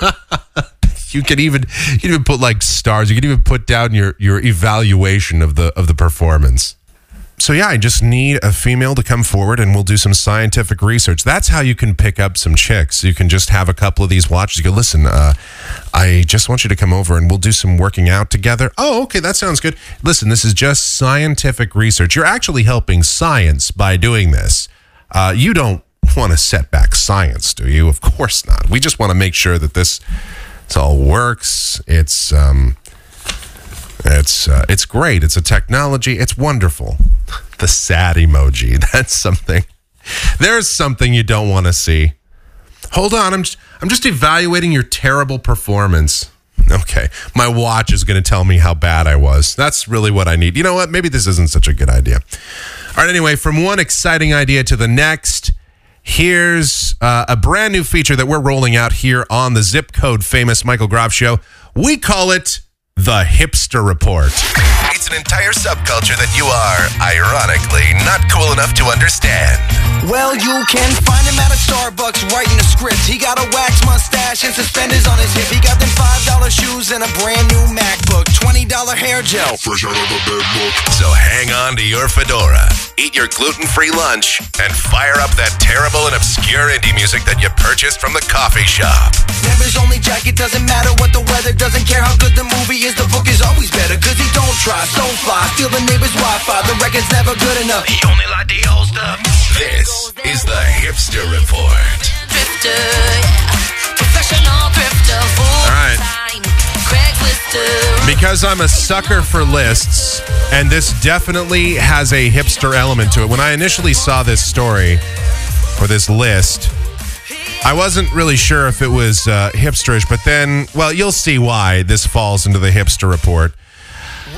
you can even you can even put like stars. You can even put down your your evaluation of the of the performance. So yeah, I just need a female to come forward and we'll do some scientific research. That's how you can pick up some chicks. You can just have a couple of these watches. You go, listen, uh, I just want you to come over and we'll do some working out together. Oh, okay, that sounds good. Listen, this is just scientific research. You're actually helping science by doing this. Uh, you don't want to set back science, do you? Of course not. We just want to make sure that this, this all works. It's um, it's uh, it's great. It's a technology. It's wonderful. The sad emoji. That's something. There's something you don't want to see. Hold on. I'm just, I'm just evaluating your terrible performance. Okay, my watch is going to tell me how bad I was. That's really what I need. You know what? Maybe this isn't such a good idea. All right. Anyway, from one exciting idea to the next. Here's uh, a brand new feature that we're rolling out here on the Zip Code Famous Michael Groff Show. We call it the Hipster Report. It's an entire subculture that you are, ironically, not cool enough to understand. Well, you can find him at a Starbucks writing a script. He got a wax mustache and suspenders on his hip. He got them $5 shoes and a brand new MacBook. $20 hair gel. Fresh out of the bed book. So hang on to your fedora, eat your gluten free lunch, and fire up that terrible and obscure indie music that you purchased from the coffee shop. Members only jacket doesn't matter what the weather. Doesn't care how good the movie is. The book is always better. Cause he don't try. So fly. Steal the neighbor's Wi-Fi. The record's never good enough. He only like the old stuff. This is the Hipster Report. Drifter, yeah. Professional drifter, full right. Because I'm a sucker for lists, and this definitely has a hipster element to it. When I initially saw this story or this list, I wasn't really sure if it was uh, hipsterish, but then, well, you'll see why this falls into the hipster report.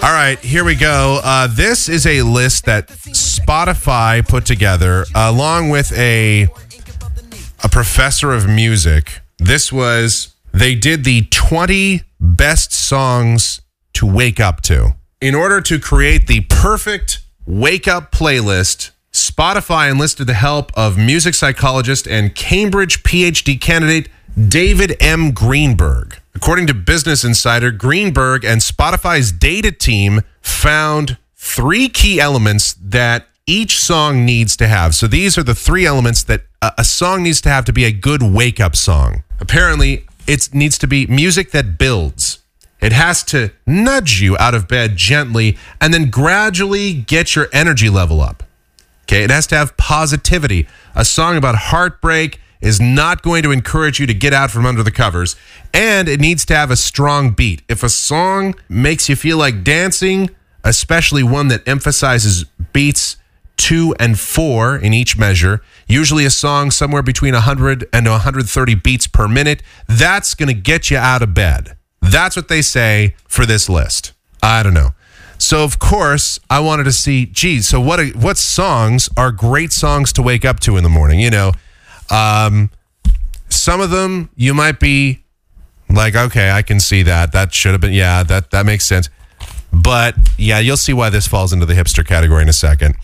All right, here we go. Uh, this is a list that Spotify put together along with a a professor of music. This was they did the 20 best songs to wake up to. In order to create the perfect wake up playlist, Spotify enlisted the help of music psychologist and Cambridge PhD candidate David M. Greenberg. According to Business Insider, Greenberg and Spotify's data team found three key elements that each song needs to have. So these are the three elements that a, song needs to have to be a good wake up song. Apparently, it needs to be music that builds. It has to nudge you out of bed gently and then gradually get your energy level up. Okay, it has to have positivity. A song about heartbreak is not going to encourage you to get out from under the covers, and it needs to have a strong beat. If a song makes you feel like dancing, especially one that emphasizes beats two and four in each measure, usually a song somewhere between 100 and 130 beats per minute, that's going to get you out of bed. That's what they say for this list. I don't know. So of course, I wanted to see, geez, so what what songs are great songs to wake up to in the morning? You know, um, some of them you might be like, okay, I can see that. That should have been, yeah, that that makes sense. But yeah, you'll see why this falls into the hipster category in a second.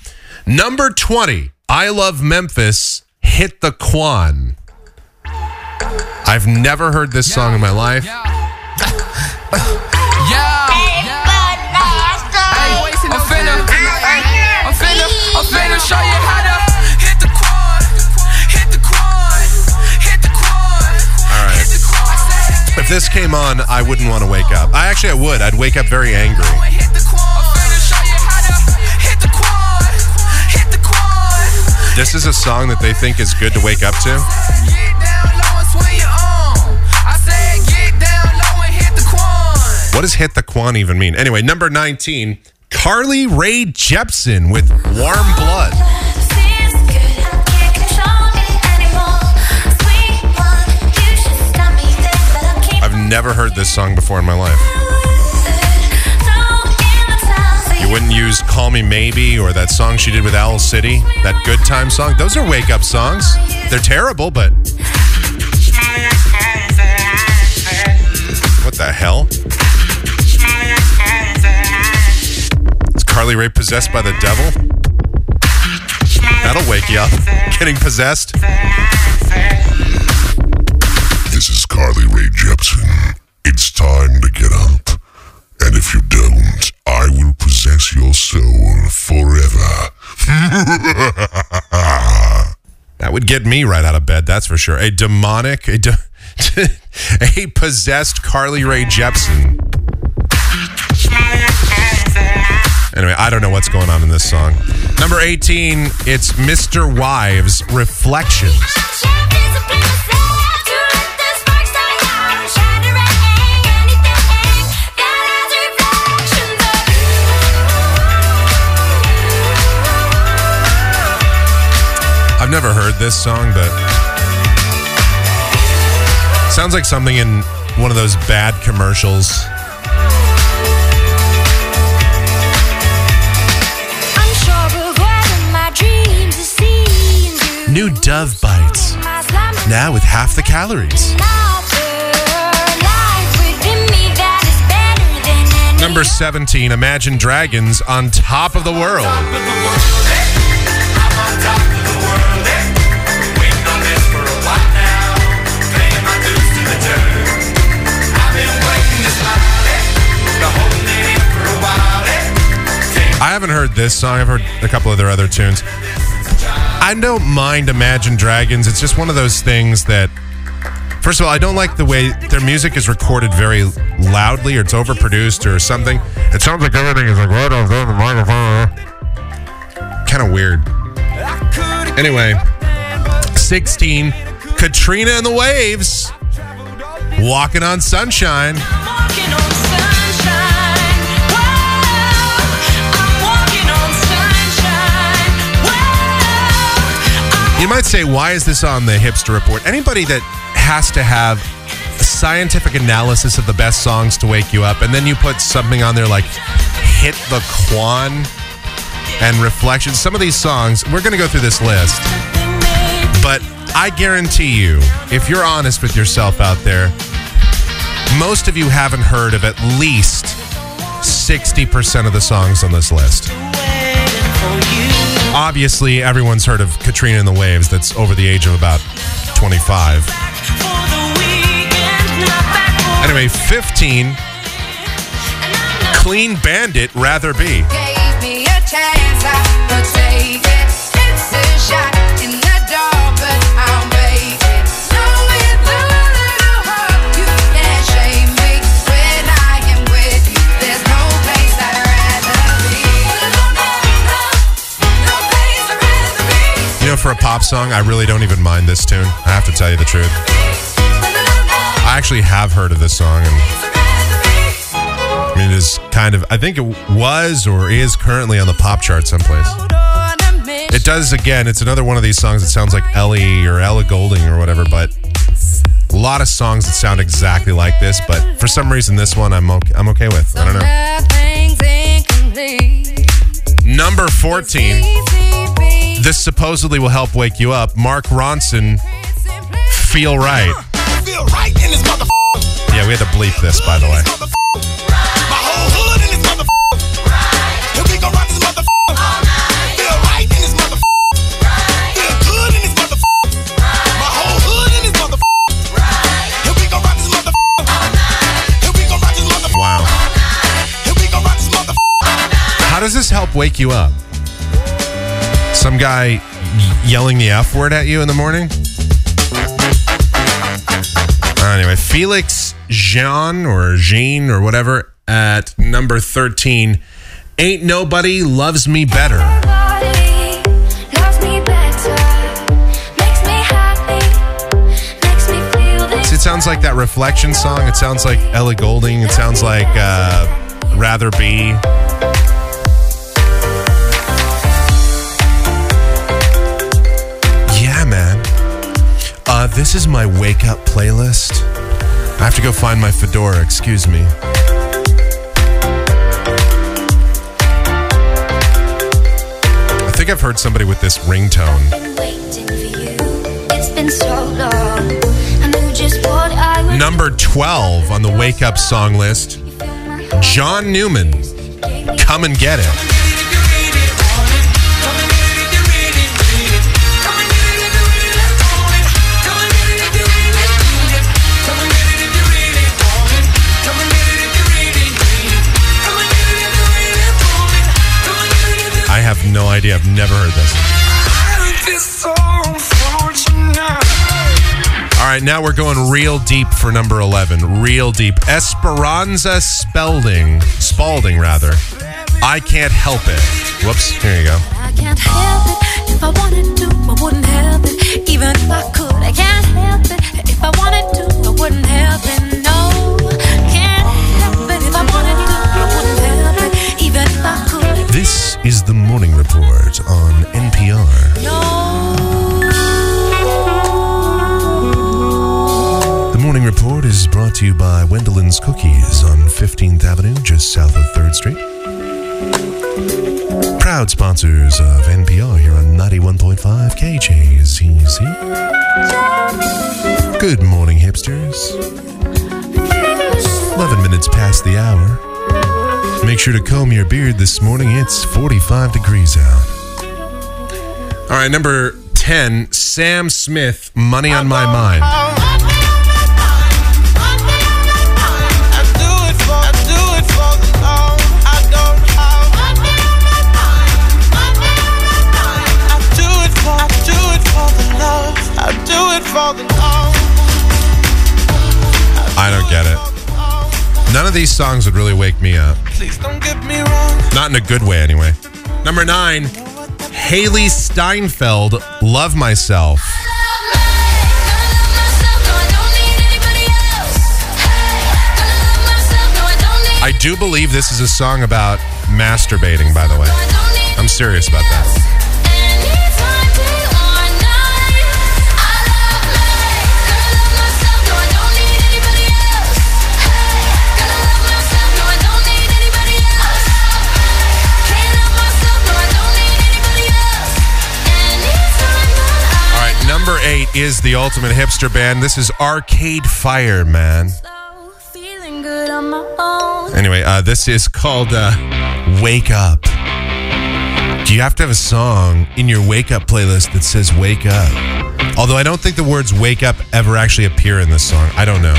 Number 20, I Love Memphis, Hit the Quan. I've never heard this song in my life. I'm finna, I'm finna, I'm finna show you how to hit the quad, hit the quad, hit the quad, All right. hit the quad. If this came on, I wouldn't want to wake up. I actually I would. I'd wake up very angry. This is a song that they think is good to wake up to. Get down low and swing your arm. I said get down low and hit the quad. What does hit the quan even mean? Anyway, number 19, Carly Rae Jepsen with Warm Blood. I've never heard this song before in my life. Wouldn't use Call Me Maybe or that song she did with Owl City, that Good Time song. Those are wake up songs. They're terrible, but. What the hell? Is Carly Rae possessed by the devil? That'll wake you up. Getting possessed. This is Carly Rae Jepsen. It's time to get up. And if you don't, I will possess your soul forever. That would get me right out of bed, that's for sure. A demonic, a, de- a possessed Carly Rae Jepsen. Anyway, I don't know what's going on in this song. Number 18, it's Mr. Wives Reflections. Never heard this song, but sounds like something in one of those bad commercials. New Dove Bites. Now with half the calories. Number 17, Imagine Dragons on top of the world. I haven't heard this song. I've heard a couple of their other tunes. I don't mind Imagine Dragons. It's just one of those things that, first of all, I don't like the way their music is recorded very loudly or it's overproduced or something. It sounds like everything is like right off the microphone. Kind of weird. Anyway, 16, Katrina and the Waves, Walking on Sunshine. You might say, why is this on the hipster report? Anybody that has to have scientific analysis of the best songs to wake you up, and then you put something on there like Hit the Quan and Reflections. Some of these songs, we're going to go through this list, but I guarantee you, if you're honest with yourself out there, most of you haven't heard of at least 60% of the songs on this list. Obviously, everyone's heard of Katrina and the Waves that's over the age of about 25. Anyway, 15, Clean Bandit, Rather Be. Song, I really don't even mind this tune. I have to tell you the truth. I actually have heard of this song, and I mean, it is kind of, I think it was or is currently on the pop chart someplace. It does, again, it's another one of these songs that sounds like Ellie or Ella Goulding or whatever, but a lot of songs that sound exactly like this, but for some reason, this one I'm okay, I'm okay with. I don't know. Number 14. This supposedly will help wake you up. Mark Ronson, Feel Right. Feel right in this mother. Yeah, we had to bleep this, by the way. My whole hood in this mother. Here we go rock this mother. Feel right in this mother. Feel good in this mother. My whole hood in this mother. Here we go rock this mother. Here we go rock this mother. Wow. Here we go rock this mother. How does this help wake you up? Some guy yelling the F word at you in the morning? Anyway, Felix Jean or Jean or whatever at number 13. Ain't Nobody Loves Me Better. See, it sounds sounds like that Reflection song. It sounds like Ellie Goulding. It sounds like uh, Rather Be. Uh, this is my wake up playlist. I have to go find my fedora. Excuse me. I think I've heard somebody with this ringtone. been waiting for you. It's been so long. I knew just what I would Number 12 on the wake up song list John Newman. Come and get it. No idea. I've never heard this. All right, now we're going real deep for number 11. Real deep. Esperanza Spalding. Spalding, rather. I can't help it. Whoops. Here you go. I can't help it. If I wanted to, I wouldn't help it. Even if I could, I can't help it. If I wanted to, I wouldn't help it. This is the morning report on NPR. The morning report is brought to you by Wendellin's Cookies on 15th Avenue, just south of 3rd Street. Proud sponsors of NPR here on 91.5 KJZZ. Good morning, hipsters. 11 minutes past the hour. Make sure to comb your beard this morning. It's 45 degrees out. All right, number 10, Sam Smith, Money on My Mind. I don't get it. None of these songs would really wake me up. Please don't get me wrong. Not in a good way, anyway. Number nine, Hailee Steinfeld, Love Myself. I do believe this is a song about masturbating, by the way. I'm serious about that. 8 is the ultimate hipster band. This is Arcade Fire, man. Anyway, uh, this is called uh, Wake Up. Do you have to have a song in your wake up playlist that says Wake Up? Although I don't think the words wake up ever actually appear in this song. I don't know.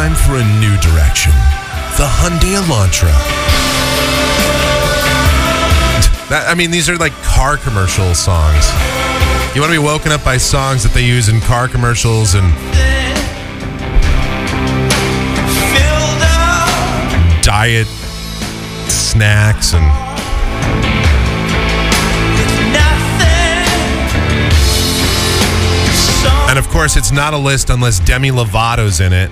Time for a new direction. The Hyundai Elantra. That, I mean, these are like car commercial songs. You want to be woken up by songs that they use in car commercials and diet snacks and and of course it's not a list unless Demi Lovato's in it.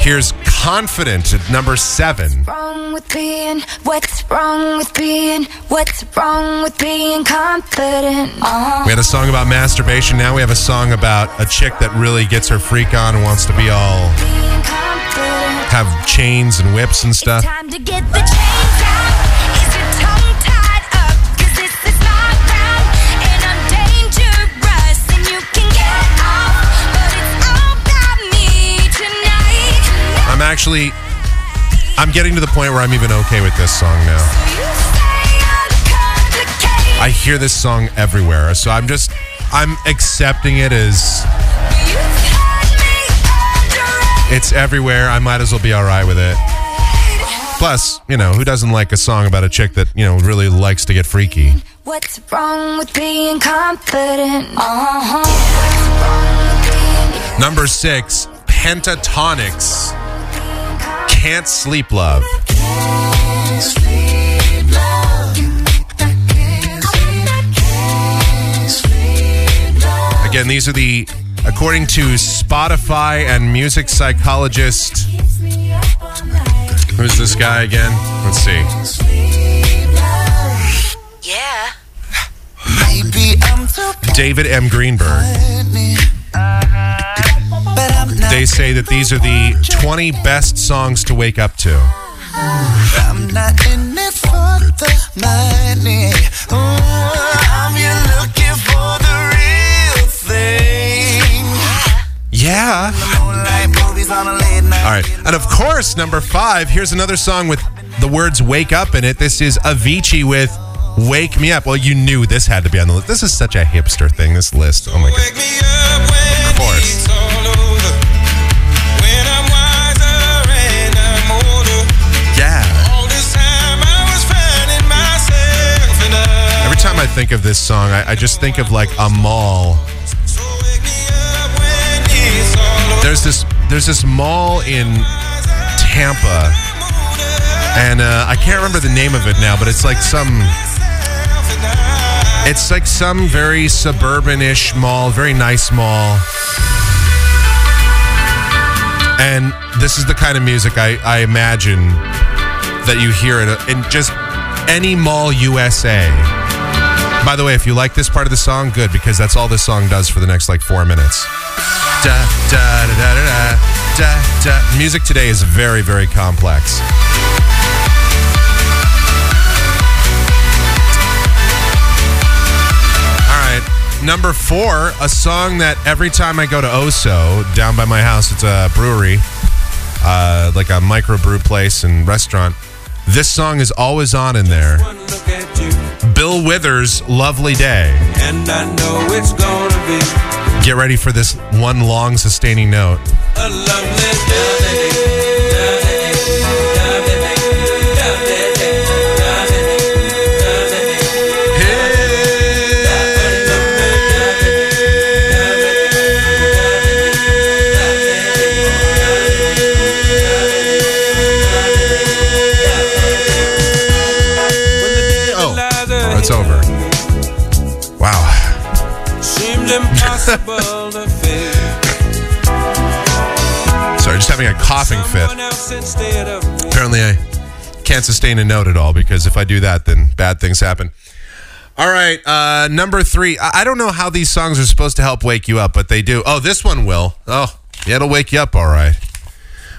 Here's Confident at number seven. wrong with being? What's wrong with being? What's wrong with being confident? Uh, We had a song about masturbation. Now we have a song about a chick that really gets her freak on and wants to be all being confident. have chains and whips and stuff. Actually I'm getting to the point where I'm even okay with this song now. You say uncomplicate. I hear this song everywhere, so I'm just I'm accepting it as You've had me under it's everywhere. I might as well be all right with it. Plus, you know, who doesn't like a song about a chick that, you know, really likes to get freaky? What's wrong with being confident? Uh-huh. Number six, Pentatonix. Can't Sleep Love. Again, these are the, according to Spotify and music psychologist. Who's this guy again? Let's see. Yeah. Maybe I'm too David M. Greenberg. not. They say that these are the 20 best songs to wake up to. I'm not in it for the money. Ooh, I'm here looking for the real thing. Yeah. Moonlight movies on a late night. All right. And of course, number five, here's another song with the words wake up in it. This is Avicii with Wake Me Up. Well, you knew this had to be on the list. This is such a hipster thing, this list. Oh my God. Wake me up when Of course. I think of this song, I, I just think of like a mall. There's this there's this mall in Tampa, and uh, I can't remember the name of it now, but it's like some it's like some very suburban-ish mall, very nice mall. And this is the kind of music I, I imagine that you hear in, in just any mall USA. By the way, if you like this part of the song, good, because that's all this song does for the next like four minutes. Da, da, da, da, da, da, da. Music today is very, very complex. All right. Number four, a song that every time I go to Oso down by my house, it's a brewery, uh, like a microbrew place and restaurant. This song is always on in there. Bill Withers' Lovely Day. and I know it's gonna be Get ready for this one long sustaining note. a lovely day. Coughing fit. Someone else instead of me. Apparently, I can't sustain a note at all because if I do that, then bad things happen. All right, uh, number three. I I don't know how these songs are supposed to help wake you up, but they do. Oh, this one will. Oh, yeah, it'll wake you up, all right.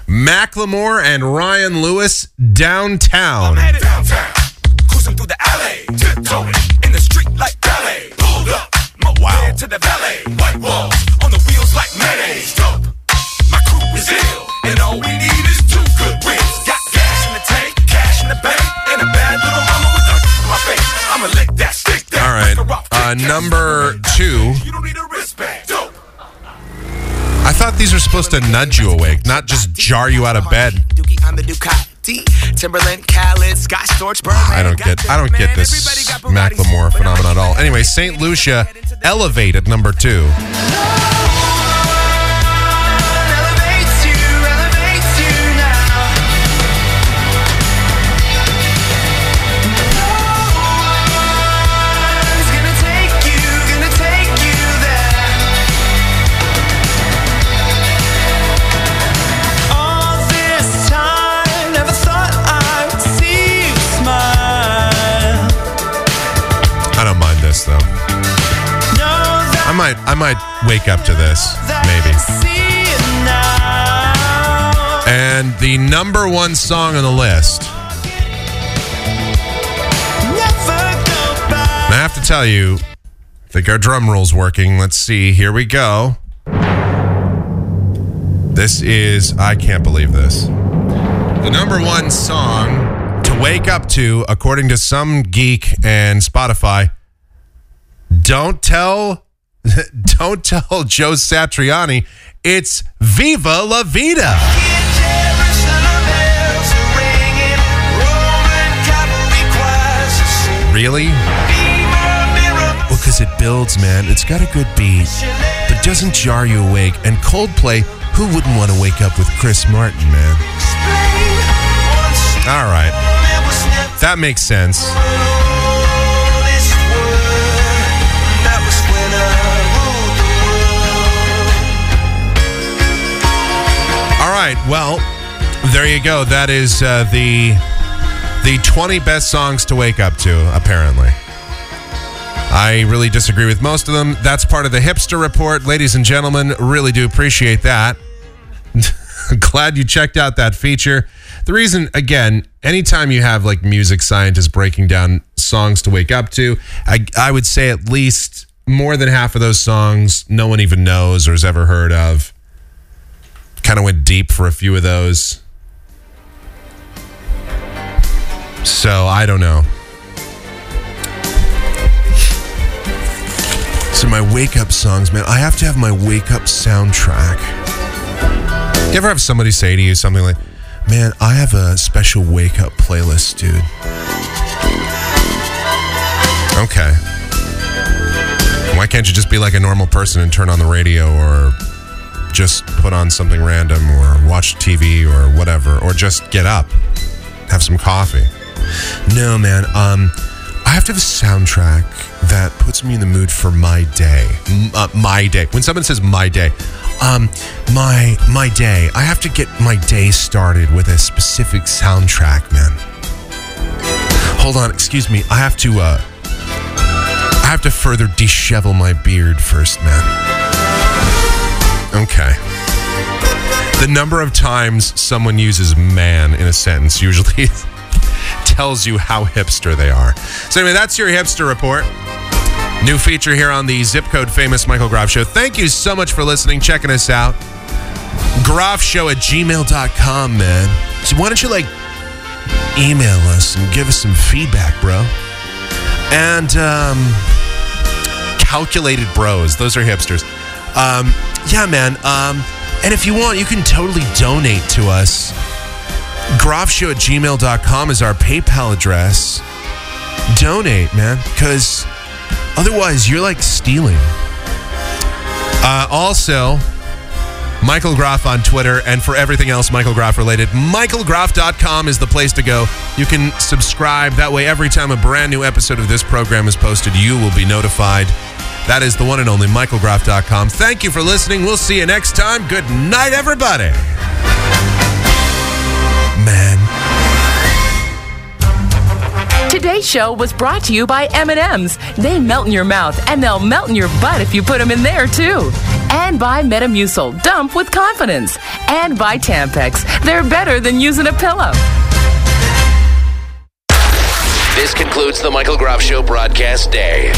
Macklemore and Ryan Lewis, Downtown. downtown, cruising through the alley, tiptoeing in the street like ballet. Pulled up, moped Wow. to the valet, white walls on the wheels like mayonnaise. Dope, uh, number two. You don't need a wristband. Dope. I thought these were supposed to nudge you awake, not just jar you out of bed. I'm the Ducati. Timberland, Khaled, Scott Storch, I don't get I don't get this Macklemore phenomenon at all. Anyway, St. Lucia, Elevate at number two. Might I might wake up to this, maybe. And the number one song on the list. I have to tell you, I think our drum roll's working. Let's see. Here we go. This is I can't believe this. The number one song to wake up to, according to some geek and Spotify. Don't tell don't tell Joe Satriani. It's Viva La Vida. Really? Be because it builds, man. It's got a good beat, but doesn't jar you awake. And Coldplay, who wouldn't want to wake up with Chris Martin, man? All right. That makes sense. Right. Well, there you go. That is uh, the the 20 best songs to wake up to, apparently. I really disagree with most of them. That's part of the hipster report. Ladies and gentlemen, really do appreciate that. Glad you checked out that feature. The reason, again, anytime you have like music scientists breaking down songs to wake up to, I, I would say at least more than half of those songs no one even knows or has ever heard of. Kind of went deep for a few of those. So I don't know. So my wake up songs, man, I have to have my wake up soundtrack. You ever have somebody say to you something like, "Man, I have a special wake up playlist, dude." Okay. Why can't you just be like a normal person and turn on the radio or just put on something random or watch TV or whatever or just get up, have some coffee? No, man. Um, I have to have a soundtrack that puts me in the mood for my day. M- uh, my day. When someone says my day, um, my my day. I have to get my day started with a specific soundtrack, man. Hold on, excuse me. I have to. Uh, I have to further dishevel my beard first, man. Okay. The number of times someone uses man in a sentence usually tells you how hipster they are. So, anyway, that's your hipster report. New feature here on the Zip Code Famous Michael Groff Show. Thank you so much for listening, checking us out. Groffshow at gmail.com, man. So, why don't you like email us and give us some feedback, bro? And, um, calculated bros, those are hipsters. Um, yeah, man. Um, and if you want, you can totally donate to us. Groffshow at gmail.com is our PayPal address. Donate, man, because otherwise you're like stealing. Uh, also, Michael Groff on Twitter, and for everything else Michael Groff related, michaelgroff.com is the place to go. You can subscribe. That way, every time a brand new episode of this program is posted, you will be notified. That is the one and only michaelgroff.com. Thank you for listening. We'll see you next time. Good night, everybody. Man. Today's show was brought to you by M&M's. They melt in your mouth and they'll melt in your butt if you put them in there too. And by Metamucil, dump with confidence. And by Tampax, they're better than using a pillow. This concludes the Michael Groff Show broadcast day.